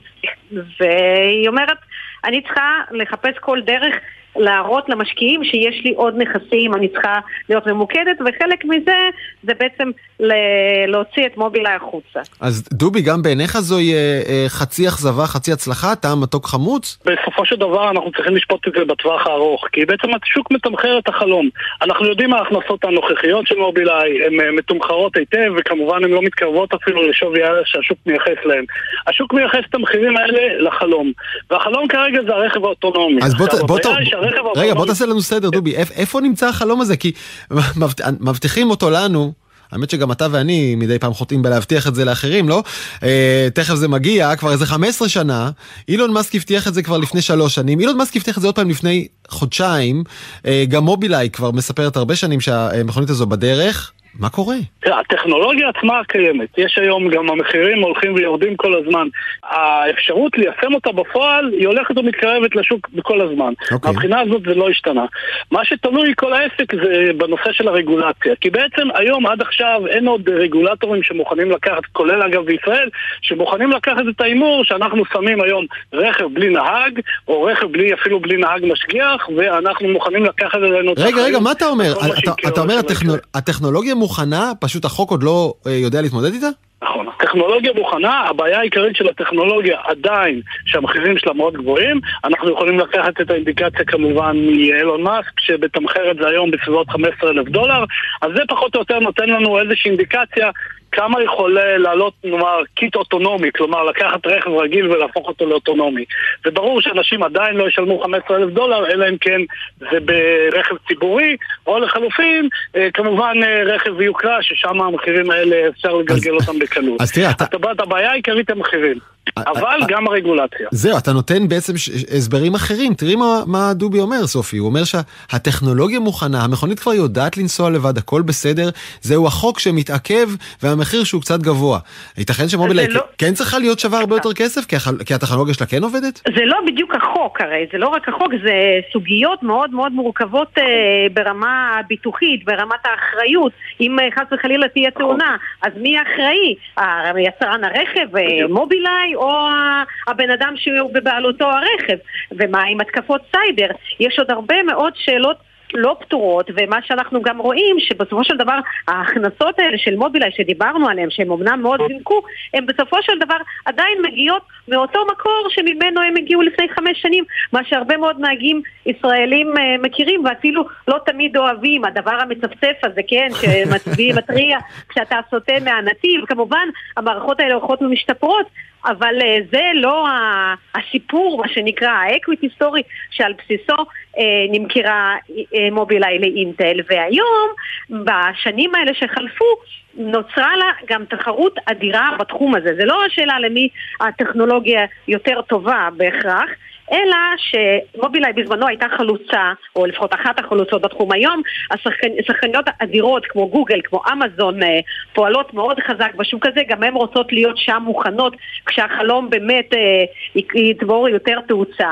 והיא אומרת, אני צריכה לחפש כל דרך להראות למשקיעים שיש לי עוד נכסים, אני צריכה להיות ממוקדת, וחלק מזה זה בעצם להוציא את מובילאיי החוצה. אז דובי, גם בעיניך זוהי אה, אה, חצי אכזבה, חצי הצלחה, טעם מתוק חמוץ? בסופו של דבר אנחנו צריכים לשפוט את זה בטווח הארוך, כי בעצם השוק מתמחר את החלום. אנחנו יודעים מה ההכנסות הנוכחיות של מובילאיי, הן אה, מתומחרות היטב, וכמובן הן לא מתקרבות אפילו לשווי הערך שהשוק מייחס להן. השוק מייחס את המחירים האלה לחלום, והחלום כרגע זה הרכב האוטונומי. אז בוא, בוא, בוא, רגע, בוא תעשה לנו סדר, דובי, איפה נמצא החלום הזה? כי <laughs> מבטיחים אותו לנו. האמת שגם אתה ואני מדי פעם חוטאים בלהבטיח את זה לאחרים, לא? אה, תכף זה מגיע, כבר איזה 15 שנה, אילון מאסק הבטיח את זה כבר לפני שלוש שנים, אילון מאסק הבטיח את זה עוד פעם לפני חודשיים, אה, גם מובילאיי כבר מספרת הרבה שנים שהמכונית הזו בדרך. מה קורה? הטכנולוגיה עצמה קיימת. יש היום גם המחירים הולכים ויורדים כל הזמן. האפשרות ליישם אותה בפועל היא הולכת ומתקרבת לשוק כל הזמן. Okay. אוקיי. מהבחינה הזאת זה לא השתנה. מה שתלוי כל העסק זה בנושא של הרגולציה. כי בעצם היום עד עכשיו אין עוד רגולטורים שמוכנים לקחת, כולל אגב בישראל, שמוכנים לקחת את ההימור שאנחנו שמים היום רכב בלי נהג, או רכב בלי, אפילו בלי נהג משגיח, ואנחנו מוכנים לקחת אלינו את רגע, רגע, מה אתה אומר? אתה, אתה אומר הטכנולוגיה מוכנה, פשוט החוק עוד לא אה, יודע להתמודד איתה? נכון. הטכנולוגיה מוכנה, הבעיה העיקרית של הטכנולוגיה עדיין שהמחירים שלה מאוד גבוהים. אנחנו יכולים לקחת את האינדיקציה כמובן מאלון מאסק, שמתמחר את זה היום בסביבות 15 אלף דולר, אז זה פחות או יותר נותן לנו איזושהי אינדיקציה כמה יכול לעלות, נאמר, קיט אוטונומי, כלומר לקחת רכב רגיל ולהפוך אותו לאוטונומי. וברור שאנשים עדיין לא ישלמו 15 אלף דולר, אלא אם כן זה ברכב ציבורי, או לחלופין, אה, כמובן אה, רכב יוקרה, ששם המחירים האלה אפשר לגלגל אז, אותם בקלות. אז תראה, אתה... הבעיה העיקרית המחירים. אבל גם הרגולציה. זהו, אתה נותן בעצם הסברים אחרים. תראי מה, מה דובי אומר, סופי. הוא אומר שהטכנולוגיה מוכנה, המכונית כבר יודעת לנסוע לבד, הכל בסדר. זהו החוק שמתעכב, והמחיר שהוא קצת גבוה. ייתכן שמובילאיי לא... כן צריכה להיות שווה הרבה יותר כסף, כי, הח... כי הטכנולוגיה שלה כן עובדת? זה לא בדיוק החוק הרי, זה לא רק החוק, זה סוגיות מאוד מאוד מורכבות אה, ברמה הביטוחית, ברמת האחריות. אם אה, חס וחלילה תהיה תאונה, אז מי האחראי? יצרן הרכב, אה, מובילאיי? או הבן אדם שהוא בבעלותו הרכב, ומה עם התקפות סייבר. יש עוד הרבה מאוד שאלות לא פתורות, ומה שאנחנו גם רואים, שבסופו של דבר ההכנסות האלה של מובילאיי שדיברנו עליהן, שהן אמנם מאוד זינקו, הן בסופו של דבר עדיין מגיעות מאותו מקור שממנו הם הגיעו לפני חמש שנים, מה שהרבה מאוד נהגים ישראלים uh, מכירים ואפילו לא תמיד אוהבים, הדבר המצפצף הזה, כן, שמצביע, <laughs> מתריע כשאתה סוטה מהנתיב, כמובן המערכות האלה הולכות ומשתפרות, אבל uh, זה לא הסיפור, מה שנקרא ה equity story, שעל בסיסו uh, נמכרה מובילאיי לאינטל, והיום, בשנים האלה שחלפו, נוצרה לה גם תחרות אדירה בתחום הזה. זה לא השאלה למי הטכנולוגיה יותר טובה בהכרח, אלא שמובילאיי בזמנו הייתה חלוצה, או לפחות אחת החלוצות בתחום היום, השחקניות אדירות כמו גוגל, כמו אמזון, אה, פועלות מאוד חזק בשוק הזה, גם הן רוצות להיות שם מוכנות כשהחלום באמת אה, יצבור יותר תאוצה,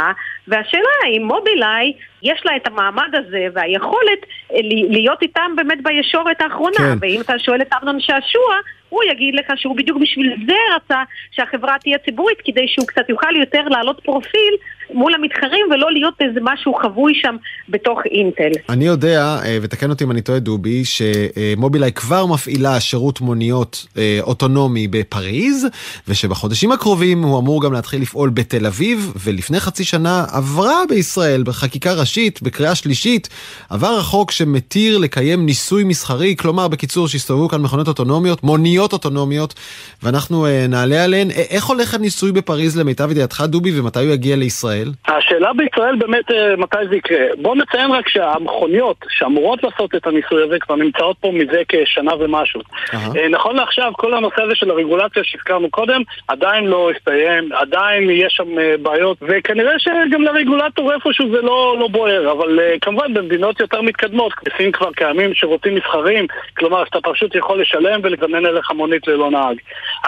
והשאלה אם מובילאיי יש לה את המעמד הזה והיכולת אה, להיות איתם באמת בישורת האחרונה, כן. ואם אתה שואל את אמנון שעשוע, הוא יגיד לך שהוא בדיוק בשביל זה רצה שהחברה תהיה ציבורית, כדי שהוא קצת יוכל יותר לעלות פרופיל מול המתחרים ולא להיות איזה משהו חבוי שם בתוך אינטל. אני יודע, אה, ותקן אותי אם אני טועה דובי, שמובילאיי כבר מפעילה שירות מוניות אה, אוטונומי בפריז, ושבחודשים הקרובים הוא אמור גם להתחיל לפעול בתל אביב, ולפני חצי שנה עברה בישראל בחקיקה ראשית, בקריאה שלישית, עבר החוק שמתיר לקיים ניסוי מסחרי, כלומר בקיצור שיסתובבו כאן מכונות אוטונומיות, מוניות אוטונומיות, ואנחנו אה, נעלה עליהן. איך הולך הניסוי בפריז למיטב ידיעתך דובי, ומתי הוא יגיע לישראל? השאלה בישראל באמת אה, מתי זה יקרה. בואו נציין רק שהמכוניות שאמורות לעשות את הניסוי הזה כבר נמצאות פה מזה כשנה ומשהו. Uh-huh. נכון לעכשיו, כל הנושא הזה של הרגולציה שהזכרנו קודם עדיין לא הסתיים, עדיין יש שם אה, בעיות, וכנראה שגם לרגולטור איפשהו זה לא, לא בוער, אבל כמובן במדינות יותר מתקדמות, בסין כבר קיימים שירותים מסחריים, כלומר שאתה פשוט יכול לשלם ולזמן אליך מונית ללא נהג.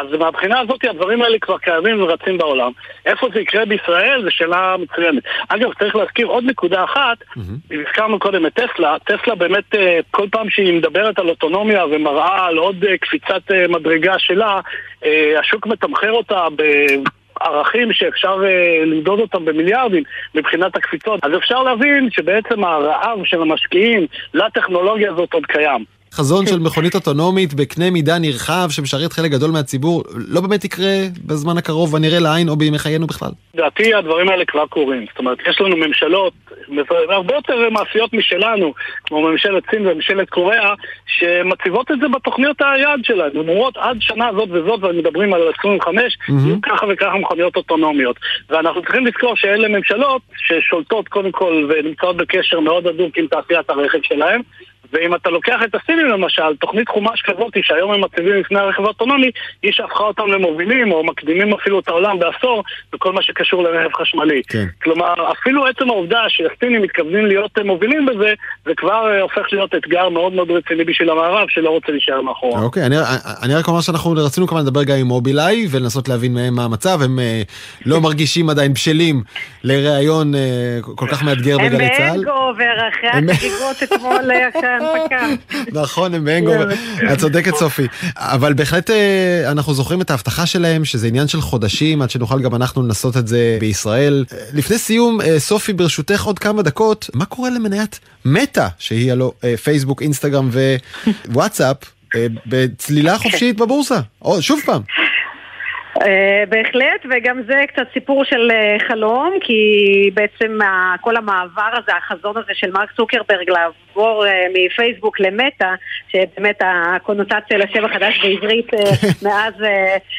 אז מהבחינה הזאת הדברים האלה כבר קיימים ורצים בעולם. איפה זה יקרה בישראל? זו שאלה מצוינת. אגב, צריך להזכיר עוד נקודה אחת, mm-hmm. הזכרנו קודם את טסלה, טסלה באמת אה, כל פעם שהיא מדברת על אוטונומיה ומראה על עוד אה, קפיצת אה, מדרגה שלה, השוק מתמחר אותה ב... ערכים שאפשר uh, למדוד אותם במיליארדים מבחינת הקפיצות, אז אפשר להבין שבעצם הרעב של המשקיעים לטכנולוגיה הזאת עוד קיים. חזון של מכונית אוטונומית בקנה מידה נרחב שמשרת חלק גדול מהציבור לא באמת יקרה בזמן הקרוב הנראה לעין או בימי חיינו בכלל? לדעתי הדברים האלה כבר קורים. זאת אומרת, יש לנו ממשלות הרבה יותר מעשיות משלנו, כמו ממשלת סין וממשלת קוריאה, שמציבות את זה בתוכניות היעד שלהן. הן אומרות עד שנה זאת וזאת, ומדברים על 25, יהיו ככה וככה מכוניות אוטונומיות. ואנחנו צריכים לזכור שאלה ממשלות ששולטות קודם כל ונמצאות בקשר מאוד הדוק עם תעשיית הרכב שלהן. ואם אתה לוקח את הסינים למשל, תוכנית חומש כזאת שהיום הם מציבים לפני הרכב האוטונומי, היא שהפכה אותם למובילים, או מקדימים אפילו את העולם בעשור, בכל מה שקשור לרכב חשמלי. כן. כלומר, אפילו עצם העובדה שהסינים מתכוונים להיות מובילים בזה, זה כבר אה, הופך להיות אתגר מאוד מאוד רציני בשביל המערב, שלא רוצה להישאר מאחורה. אוקיי, אני, אני רק אומר שאנחנו רצינו כמובן לדבר גם עם מובילאיי, ולנסות להבין מהם מה המצב, הם אה, לא מרגישים עדיין בשלים לראיון אה, כל כך מאתגר בגלי צה"ל. הם באנגובר אחרי החגיגות אתמול. ההנפקה. נכון, הם באנגו, את צודקת סופי. אבל בהחלט אה, אנחנו זוכרים את ההבטחה שלהם, שזה עניין של חודשים, עד שנוכל גם אנחנו לנסות את זה בישראל. לפני סיום, אה, סופי, ברשותך עוד כמה דקות, מה קורה למניית מטא, שהיא אה, פייסבוק, אינסטגרם ווואטסאפ, בצלילה חופשית בבורסה? שוב פעם. Uh, בהחלט, וגם זה קצת סיפור של uh, חלום, כי בעצם כל המעבר הזה, החזון הזה של מרק צוקרברג לעבור uh, מפייסבוק למטא, שבאמת הקונוטציה לשם החדש בעברית <laughs> מאז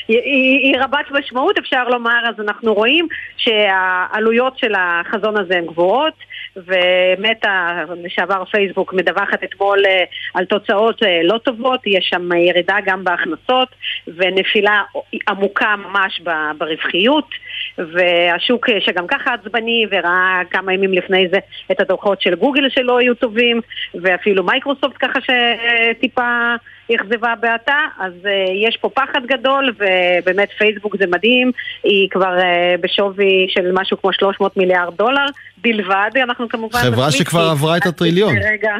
היא רבת משמעות, אפשר לומר, אז אנחנו רואים שהעלויות של החזון הזה הן גבוהות, ומטא, לשעבר פייסבוק, מדווחת אתמול uh, על תוצאות uh, לא טובות, יש שם ירידה גם בהכנסות ונפילה עמוקה ממש ברווחיות, והשוק שגם ככה עצבני וראה כמה ימים לפני זה את הדוחות של גוגל שלא היו טובים, ואפילו מייקרוסופט ככה שטיפה אכזבה בעתה, אז uh, יש פה פחד גדול, ובאמת פייסבוק זה מדהים, היא כבר uh, בשווי של משהו כמו 300 מיליארד דולר בלבד, אנחנו כמובן... חברה שכבר עברה את הטריליון. רגע.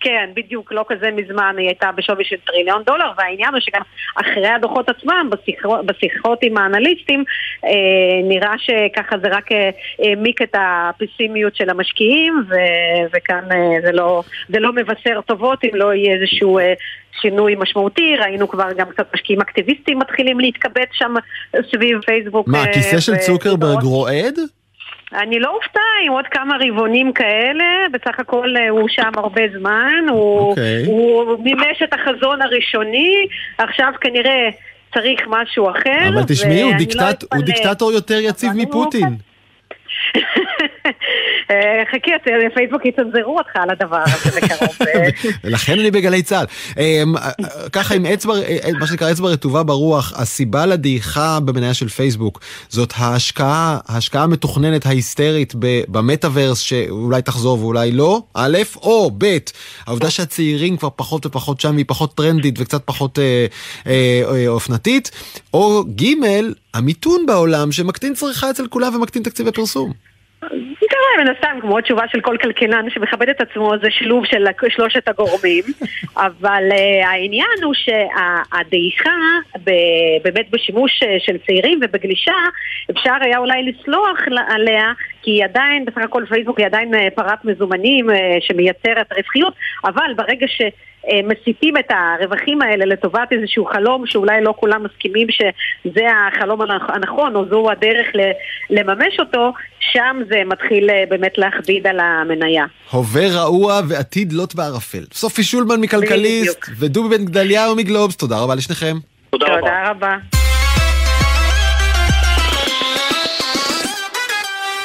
כן, בדיוק, לא כזה מזמן היא הייתה בשווי של טריליון דולר, והעניין הוא שגם אחרי הדוחות עצמם, בשיחות, בשיחות עם האנליסטים, אה, נראה שככה זה רק אה, העמיק אה, את הפסימיות של המשקיעים, ו, וכאן אה, זה, לא, זה לא מבשר טובות אם לא יהיה איזשהו אה, שינוי משמעותי, ראינו כבר גם קצת משקיעים אקטיביסטים מתחילים להתקבץ שם סביב פייסבוק. מה, הכיסא אה, של צוקרברג רועד? אני לא אופתע עם עוד כמה רבעונים כאלה, בסך הכל אה, הוא שם הרבה זמן, הוא, okay. אוקיי. הוא מימש את החזון הראשוני, עכשיו כנראה צריך משהו אחר. אבל תשמעי, הוא, דיקטט, לא הוא דיקטטור יותר יציב מפוטין. <laughs> אה, חכי, פייסבוק יצנזרו אותך על הדבר הזה בקרוב. <laughs> לכן אני בגלי צה"ל. אמ, ככה עם אצבע, אה, מה שנקרא אצבע רטובה ברוח, הסיבה לדעיכה במניה של פייסבוק זאת ההשקעה, ההשקעה המתוכננת ההיסטרית במטאוורס שאולי תחזור ואולי לא, א', או ב', העובדה שהצעירים כבר פחות ופחות שם, היא פחות טרנדית וקצת פחות אה, אה, אה, אופנתית, או ג', המיתון בעולם שמקטין צריכה אצל כולם ומקטין תקציבי פרסום. תראה, מן הסתם, כמו התשובה של כל כלכלן שמכבד את עצמו, זה שילוב של שלושת הגורמים, <laughs> אבל uh, העניין הוא שהדעיכה באמת בשימוש אה, של צעירים ובגלישה, אפשר היה אולי לסלוח עליה, כי היא עדיין, בסך הכל פייסבוק היא עדיין אה, פרת מזומנים uh, שמייצרת רווחיות, אבל ברגע ש... אה, מסיטים את הרווחים האלה לטובת איזשהו חלום שאולי לא כולם מסכימים שזה החלום הנכון או זו הדרך לממש אותו, שם זה מתחיל אה, באמת להכביד על המניה. הווה רעוע ועתיד לוט בערפל. סופי שולמן מכלכליסט ודובי בן גדליהו מגלובס, תודה רבה לשניכם. תודה, תודה רבה. רבה.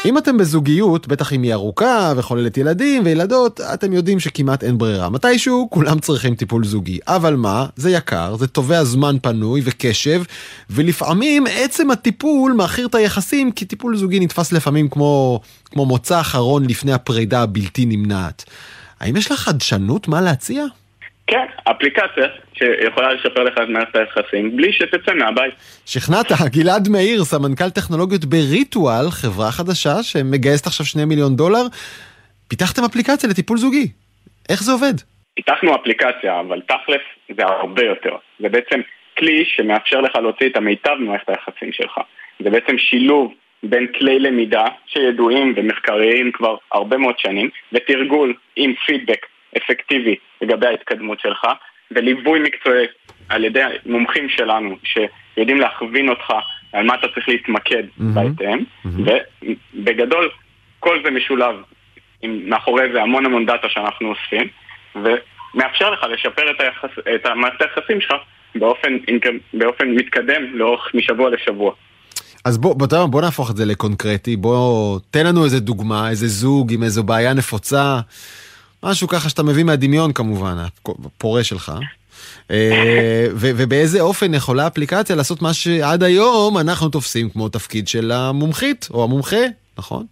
אם אתם בזוגיות, בטח אם היא ארוכה וחוללת ילדים וילדות, אתם יודעים שכמעט אין ברירה. מתישהו כולם צריכים טיפול זוגי. אבל מה? זה יקר, זה תובע זמן פנוי וקשב, ולפעמים עצם הטיפול מאחיר את היחסים, כי טיפול זוגי נתפס לפעמים כמו, כמו מוצא אחרון לפני הפרידה הבלתי נמנעת. האם יש לך חדשנות מה להציע? כן, אפליקציה שיכולה לשפר לך את מערכת היחסים בלי שתצא מהבית. שכנעת, גלעד מאיר, סמנכ"ל טכנולוגיות בריטואל, חברה חדשה שמגייסת עכשיו שני מיליון דולר. פיתחתם אפליקציה לטיפול זוגי. איך זה עובד? פיתחנו אפליקציה, אבל תכלס זה הרבה יותר. זה בעצם כלי שמאפשר לך להוציא את המיטב ממערכת היחסים שלך. זה בעצם שילוב בין כלי למידה שידועים ומחקריים כבר הרבה מאוד שנים, ותרגול עם פידבק אפקטיבי לגבי ההתקדמות שלך, וליווי מקצועי על ידי מומחים שלנו שיודעים להכווין אותך על מה אתה צריך להתמקד mm-hmm. בהתאם, mm-hmm. ובגדול כל זה משולב עם מאחורי זה המון המון דאטה שאנחנו אוספים, ומאפשר לך לשפר את, היחס, את המערכת היחסים שלך באופן, באופן מתקדם לאורך משבוע לשבוע. אז בוא, בוא, בוא נהפוך את זה לקונקרטי, בוא תן לנו איזה דוגמה, איזה זוג עם איזו בעיה נפוצה. משהו ככה שאתה מביא מהדמיון כמובן, הפורה שלך. אה, ובאיזה אופן יכולה אפליקציה לעשות מה שעד היום אנחנו תופסים כמו תפקיד של המומחית או המומחה, נכון?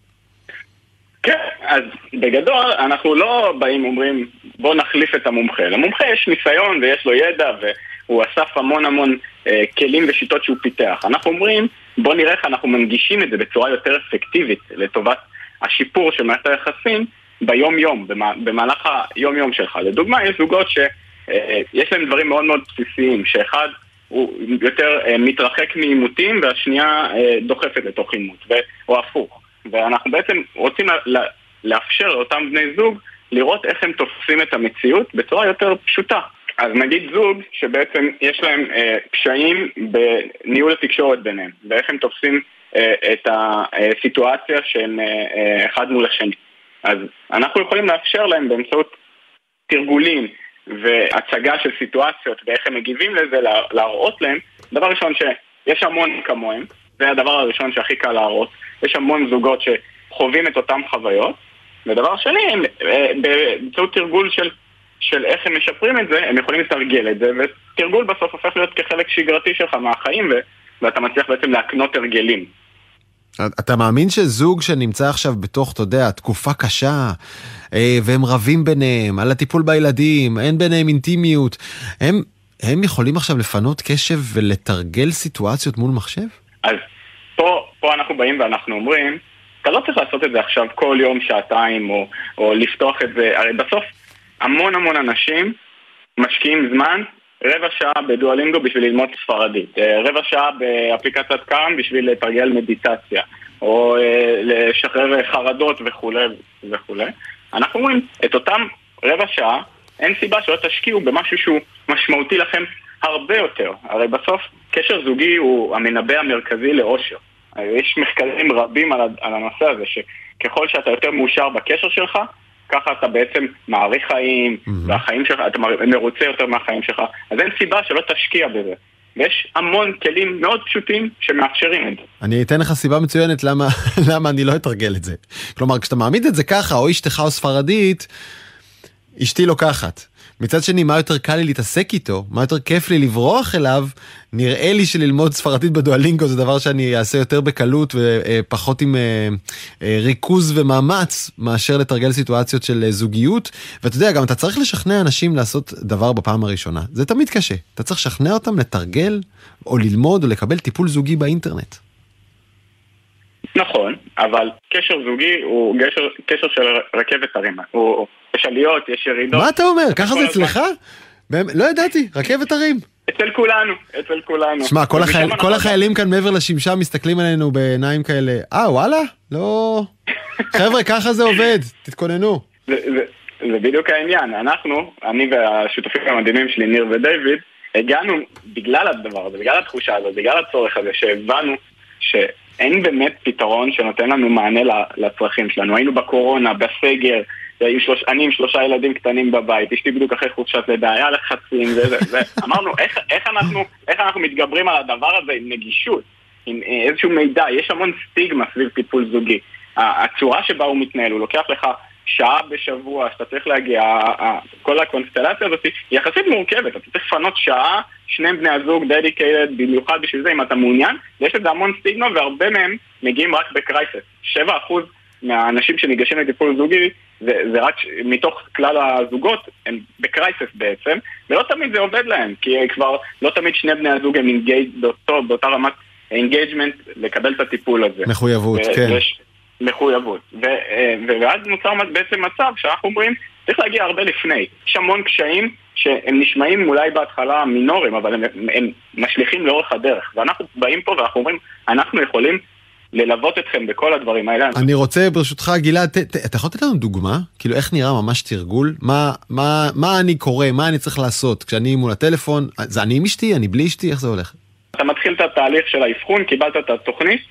כן, אז בגדול אנחנו לא באים ואומרים בוא נחליף את המומחה. למומחה יש ניסיון ויש לו ידע והוא אסף המון המון אה, כלים ושיטות שהוא פיתח. אנחנו אומרים בוא נראה איך אנחנו מנגישים את זה בצורה יותר אפקטיבית לטובת השיפור של מערכת היחסים ביום-יום, במהלך היום-יום שלך. לדוגמה, יש זוגות שיש להם דברים מאוד מאוד בסיסיים, שאחד הוא יותר אה, מתרחק מעימותים והשנייה אה, דוחפת לתוך עימות, או הפוך. ואנחנו בעצם רוצים לאפשר לאותם בני זוג לראות איך הם תופסים את המציאות בצורה יותר פשוטה. אז נגיד זוג שבעצם יש להם אה, קשיים בניהול התקשורת ביניהם, ואיך הם תופסים אה, את הסיטואציה שהם אה, אה, אחד מול השני. אז אנחנו יכולים לאפשר להם באמצעות תרגולים והצגה של סיטואציות ואיך הם מגיבים לזה, להראות להם, דבר ראשון שיש המון כמוהם, זה הדבר הראשון שהכי קל להראות, יש המון זוגות שחווים את אותן חוויות, ודבר שני, אה, באמצעות תרגול של, של איך הם משפרים את זה, הם יכולים לתרגל את זה, ותרגול בסוף הופך להיות כחלק שגרתי שלך מהחיים, ואתה מצליח בעצם להקנות הרגלים. אתה מאמין שזוג שנמצא עכשיו בתוך, אתה יודע, תקופה קשה, אה, והם רבים ביניהם, על הטיפול בילדים, אין ביניהם אינטימיות, הם, הם יכולים עכשיו לפנות קשב ולתרגל סיטואציות מול מחשב? אז פה, פה אנחנו באים ואנחנו אומרים, אתה לא צריך לעשות את זה עכשיו כל יום שעתיים, או, או לפתוח את זה, הרי בסוף המון המון אנשים משקיעים זמן רבע שעה בדואלינגו בשביל ללמוד ספרדית, אה, רבע שעה באפליקציית קאם בשביל לתרגל מדיטציה, או אה, לשחרר חרדות וכולי וכולי. אנחנו אומרים, את אותם רבע שעה, אין סיבה שלא תשקיעו במשהו שהוא משמעותי לכם הרבה יותר. הרי בסוף קשר זוגי הוא המנבא המרכזי לאושר. יש מחקרים רבים על הנושא הזה, שככל שאתה יותר מאושר בקשר שלך, ככה אתה בעצם מעריך חיים, mm-hmm. והחיים שלך, אתה מרוצה יותר מהחיים שלך, אז אין סיבה שלא תשקיע בזה. ויש המון כלים מאוד פשוטים שמאפשרים את זה. אני אתן לך סיבה מצוינת למה, <laughs> למה אני לא אתרגל את זה. כלומר, כשאתה מעמיד את זה ככה, או אשתך או ספרדית, אשתי לוקחת. מצד שני, מה יותר קל לי להתעסק איתו, מה יותר כיף לי לברוח אליו, נראה לי שללמוד ספרדית בדואלינגו זה דבר שאני אעשה יותר בקלות ופחות עם אה, אה, ריכוז ומאמץ מאשר לתרגל סיטואציות של אה, זוגיות. ואתה יודע, גם אתה צריך לשכנע אנשים לעשות דבר בפעם הראשונה. זה תמיד קשה. אתה צריך לשכנע אותם לתרגל, או ללמוד, או לקבל טיפול זוגי באינטרנט. נכון, אבל קשר זוגי הוא גשר, קשר של רכבת הרים. הוא, יש עליות, יש ירידות. מה אתה אומר? ככה זה אצלך? לא ידעתי, רכבת הרים. אצל כולנו, אצל כולנו. שמע, כל, החייל, כל החיילים כאן מעבר לשמשה מסתכלים עלינו בעיניים כאלה, אה, וואלה? לא... <laughs> חבר'ה, ככה זה עובד, תתכוננו. זה, זה, זה בדיוק העניין. אנחנו, אני והשותפים המדהימים שלי, ניר ודייוויד, הגענו בגלל הדבר הזה, בגלל התחושה הזאת, בגלל הצורך הזה, שהבנו שאין באמת פתרון שנותן לנו מענה לצרכים שלנו. היינו בקורונה, בסגר, עם שלוש, אני עם שלושה ילדים קטנים בבית, אשתי בדיוק אחרי חופשת לידה, היה לחצים וזה, ואמרנו, <laughs> איך, איך, אנחנו, איך אנחנו מתגברים על הדבר הזה עם נגישות, עם אה, איזשהו מידע, יש המון סטיגמה סביב טיפול זוגי. הצורה שבה הוא מתנהל, הוא לוקח לך שעה בשבוע שאתה צריך להגיע, כל הקונסטלציה הזאת היא יחסית מורכבת, אתה צריך לפנות שעה, שני בני הזוג dedicated במיוחד בשביל זה אם אתה מעוניין, ויש לזה המון סטיגמה והרבה מהם מגיעים רק ב crisis. 7% מהאנשים שניגשים לטיפול זוגי, זה, זה רק מתוך כלל הזוגות, הם ב crisis בעצם, ולא תמיד זה עובד להם, כי כבר לא תמיד שני בני הזוג הם engaged באותה רמת engagement לקבל את הטיפול הזה. מחויבות, ו- כן. ויש מחויבות. ו- אה, ואז נוצר בעצם מצב שאנחנו אומרים, צריך להגיע הרבה לפני. יש המון קשיים שהם נשמעים אולי בהתחלה מינורים, אבל הם, הם משליכים לאורך הדרך. ואנחנו באים פה ואנחנו אומרים, אנחנו יכולים ללוות אתכם בכל הדברים האלה. אני רוצה ברשותך גלעד, אתה יכול לתת לנו דוגמה? כאילו איך נראה ממש תרגול? מה, מה, מה אני קורא, מה אני צריך לעשות כשאני מול הטלפון? זה אני עם אשתי, אני בלי אשתי, איך זה הולך? אתה מתחיל את התהליך של האבחון, קיבלת את התוכנית,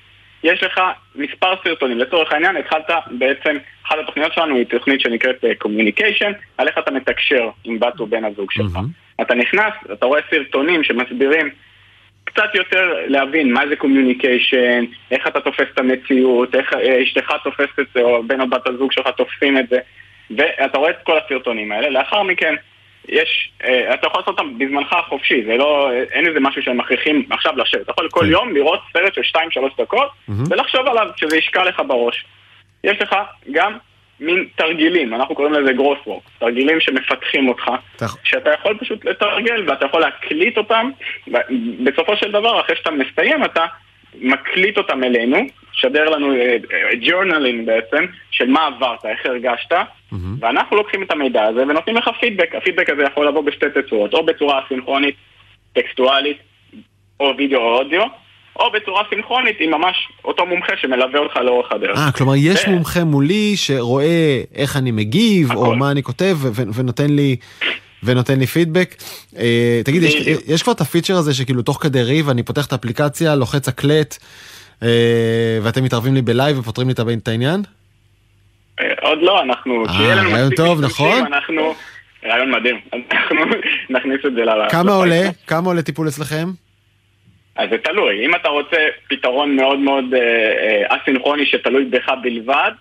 יש לך מספר סרטונים. לצורך העניין התחלת בעצם, אחת התוכניות שלנו היא תוכנית שנקראת אה, על איך אתה מתקשר עם בת או בן הזוג שלך. Mm-hmm. אתה נכנס, אתה רואה סרטונים שמסבירים קצת יותר להבין מה זה communication, איך אתה תופס את המציאות, איך אה, אשתך תופסת את זה, או בן או בת הזוג שלך תופסים את זה, ואתה רואה את כל הסרטונים האלה. לאחר מכן, יש, אה, אתה יכול לעשות אותם בזמנך החופשי, זה לא, אין איזה משהו שהם מכריחים עכשיו לשבת. אתה יכול כל כן. יום לראות סרט של 2-3 דקות, ולחשוב עליו, שזה ישקע לך בראש. יש לך גם מין תרגילים, אנחנו קוראים לזה גרוסוורק, תרגילים שמפתחים אותך, שאתה יכול פשוט לתרגל ואתה יכול להקליט אותם, בסופו של דבר, אחרי שאתה מסיים, אתה מקליט אותם אלינו, שדר לנו journaling אה, בעצם, של מה עברת, איך הרגשת, אהמ. ואנחנו לוקחים את המידע הזה ונותנים לך פידבק. הפידבק הזה יכול לבוא בשתי תצורות, או בצורה אסינכרונית, טקסטואלית, או וידאו או אודיו, או בצורה סינכרונית עם ממש אותו מומחה שמלווה אותך לאורך הדרך. אה, כלומר יש. מומחה מולי שרואה איך אני מגיב, הכל. או מה אני כותב, ונותן לי... ונותן לי פידבק. אה, תגיד, יש, יש כבר את הפיצ'ר הזה שכאילו תוך כדי ריב אני פותח את האפליקציה, לוחץ הקלט, אה, ואתם מתערבים לי בלייב ופותרים לי את העניין? אה, עוד לא, אנחנו... אה, רעיון טוב, נכון? אנחנו... רעיון מדהים, <laughs> אנחנו נכניס את זה ל... כמה עולה? כמה עולה טיפול אצלכם? אז זה תלוי, אם אתה רוצה פתרון מאוד מאוד אסינכרוני שתלוי בך בלבד,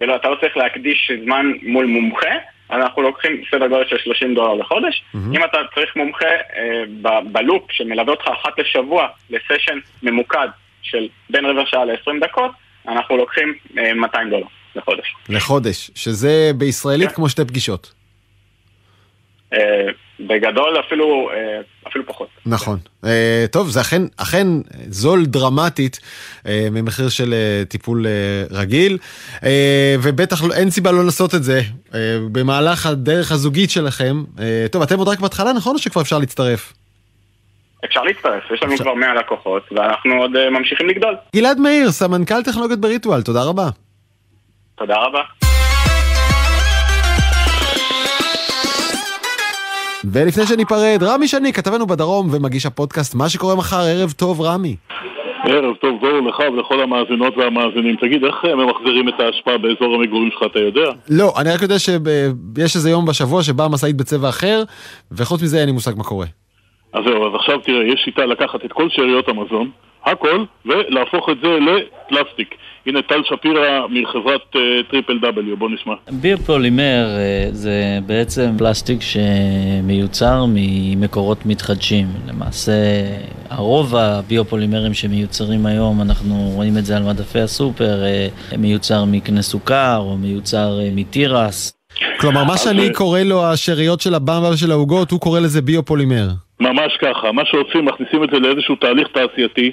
ולא, אתה לא צריך להקדיש זמן מול מומחה, אנחנו לוקחים סדר גודל של 30 דולר לחודש. Mm-hmm. אם אתה צריך מומחה אה, בלופ שמלווה אותך אחת לשבוע לסשן ממוקד של בין רבע שעה ל-20 דקות, אנחנו לוקחים אה, 200 דולר לחודש. לחודש, שזה בישראלית. כן. כמו שתי פגישות. אה, בגדול אפילו, אה, אפילו פחות. נכון. אה, טוב, זה אכן, אכן זול דרמטית ממחיר של טיפול רגיל, ובטח לא, אין סיבה לא לעשות את זה במהלך הדרך הזוגית שלכם. טוב, אתם עוד רק בהתחלה, נכון? או שכבר אפשר להצטרף? אפשר להצטרף, יש לנו כבר 100 לקוחות, ואנחנו עוד ממשיכים לגדול. גלעד מאיר, סמנכ"ל טכנולוגיות בריטואל, תודה רבה. תודה רבה. ולפני שניפרד, רמי שני, כתבנו בדרום ומגיש הפודקאסט מה שקורה מחר, ערב טוב רמי. ערב טוב זוהר לך ולכל המאזינות והמאזינים. תגיד, איך הם ממחזירים את האשפה באזור המגורים שלך, אתה יודע? לא, אני רק יודע שיש איזה יום בשבוע שבאה משאית בצבע אחר, וחוץ מזה אין לי מושג מה קורה. אז זהו, אז עכשיו תראה, יש שיטה לקחת את כל שאריות המזון, הכל, ולהפוך את זה לפלסטיק. הנה טל שפירא מחברת uh, טריפל דאבליו, בוא נשמע. ביופולימר אה, זה בעצם פלסטיק שמיוצר ממקורות מתחדשים. למעשה, הרוב הביופולימרים שמיוצרים היום, אנחנו רואים את זה על מדפי הסופר, uh, מיוצר מקנה סוכר או מיוצר uh, מתירס. כלומר, מה שאני קורא לו השאריות של הבמבה ושל העוגות, הוא קורא לזה ביופולימר. ממש ככה, מה שעושים, מכניסים את זה לאיזשהו תהליך תעשייתי,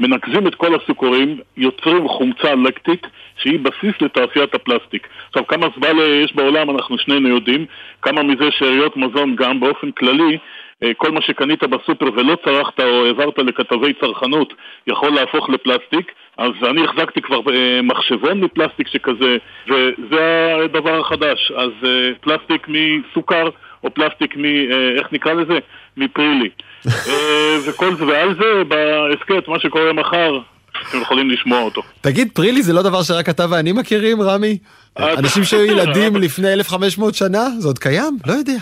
מנקזים את כל הסוכרים, יוצרים חומצה לקטית שהיא בסיס לתעשיית הפלסטיק. עכשיו, כמה זבל יש בעולם אנחנו שנינו יודעים, כמה מזה שאריות מזון גם באופן כללי אה, כל מה שקנית בסופר ולא צרכת או העברת לכתבי צרכנות יכול להפוך לפלסטיק. אז אני החזקתי כבר אה, מחשבון מפלסטיק שכזה וזה הדבר החדש. אז אה, פלסטיק מסוכר או פלסטיק מ... איך נקרא לזה? מפרילי <laughs> וכל זה, ועל זה בהסכת, מה שקורה מחר, אתם יכולים לשמוע אותו. תגיד, פרילי זה לא דבר שרק אתה ואני מכירים, רמי? אנשים שהיו ילדים לפני 1500 שנה? זה עוד קיים? לא יודע.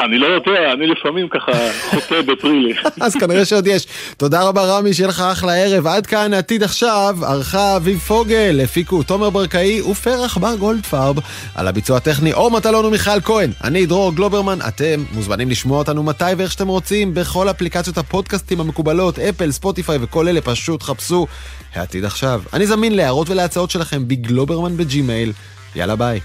אני לא יודע, אני לפעמים ככה חוטא בפרילי. <laughs> אז כנראה שעוד יש. תודה רבה רמי, שיהיה לך אחלה ערב. עד כאן עתיד עכשיו, ערכה אביב פוגל, הפיקו תומר ברקאי ופרח בר גולדפרב. על הביצוע הטכני אור מטלון ומיכאל כהן. אני דרור גלוברמן, אתם מוזמנים לשמוע אותנו מתי ואיך שאתם רוצים בכל אפליקציות הפודקאסטים המקובלות, אפל, ספוטיפיי וכל אלה, פשוט חפשו העתיד עכשיו. אני זמין להערות ולהצעות שלכם בגלוברמן בג'ימייל. יאללה ביי.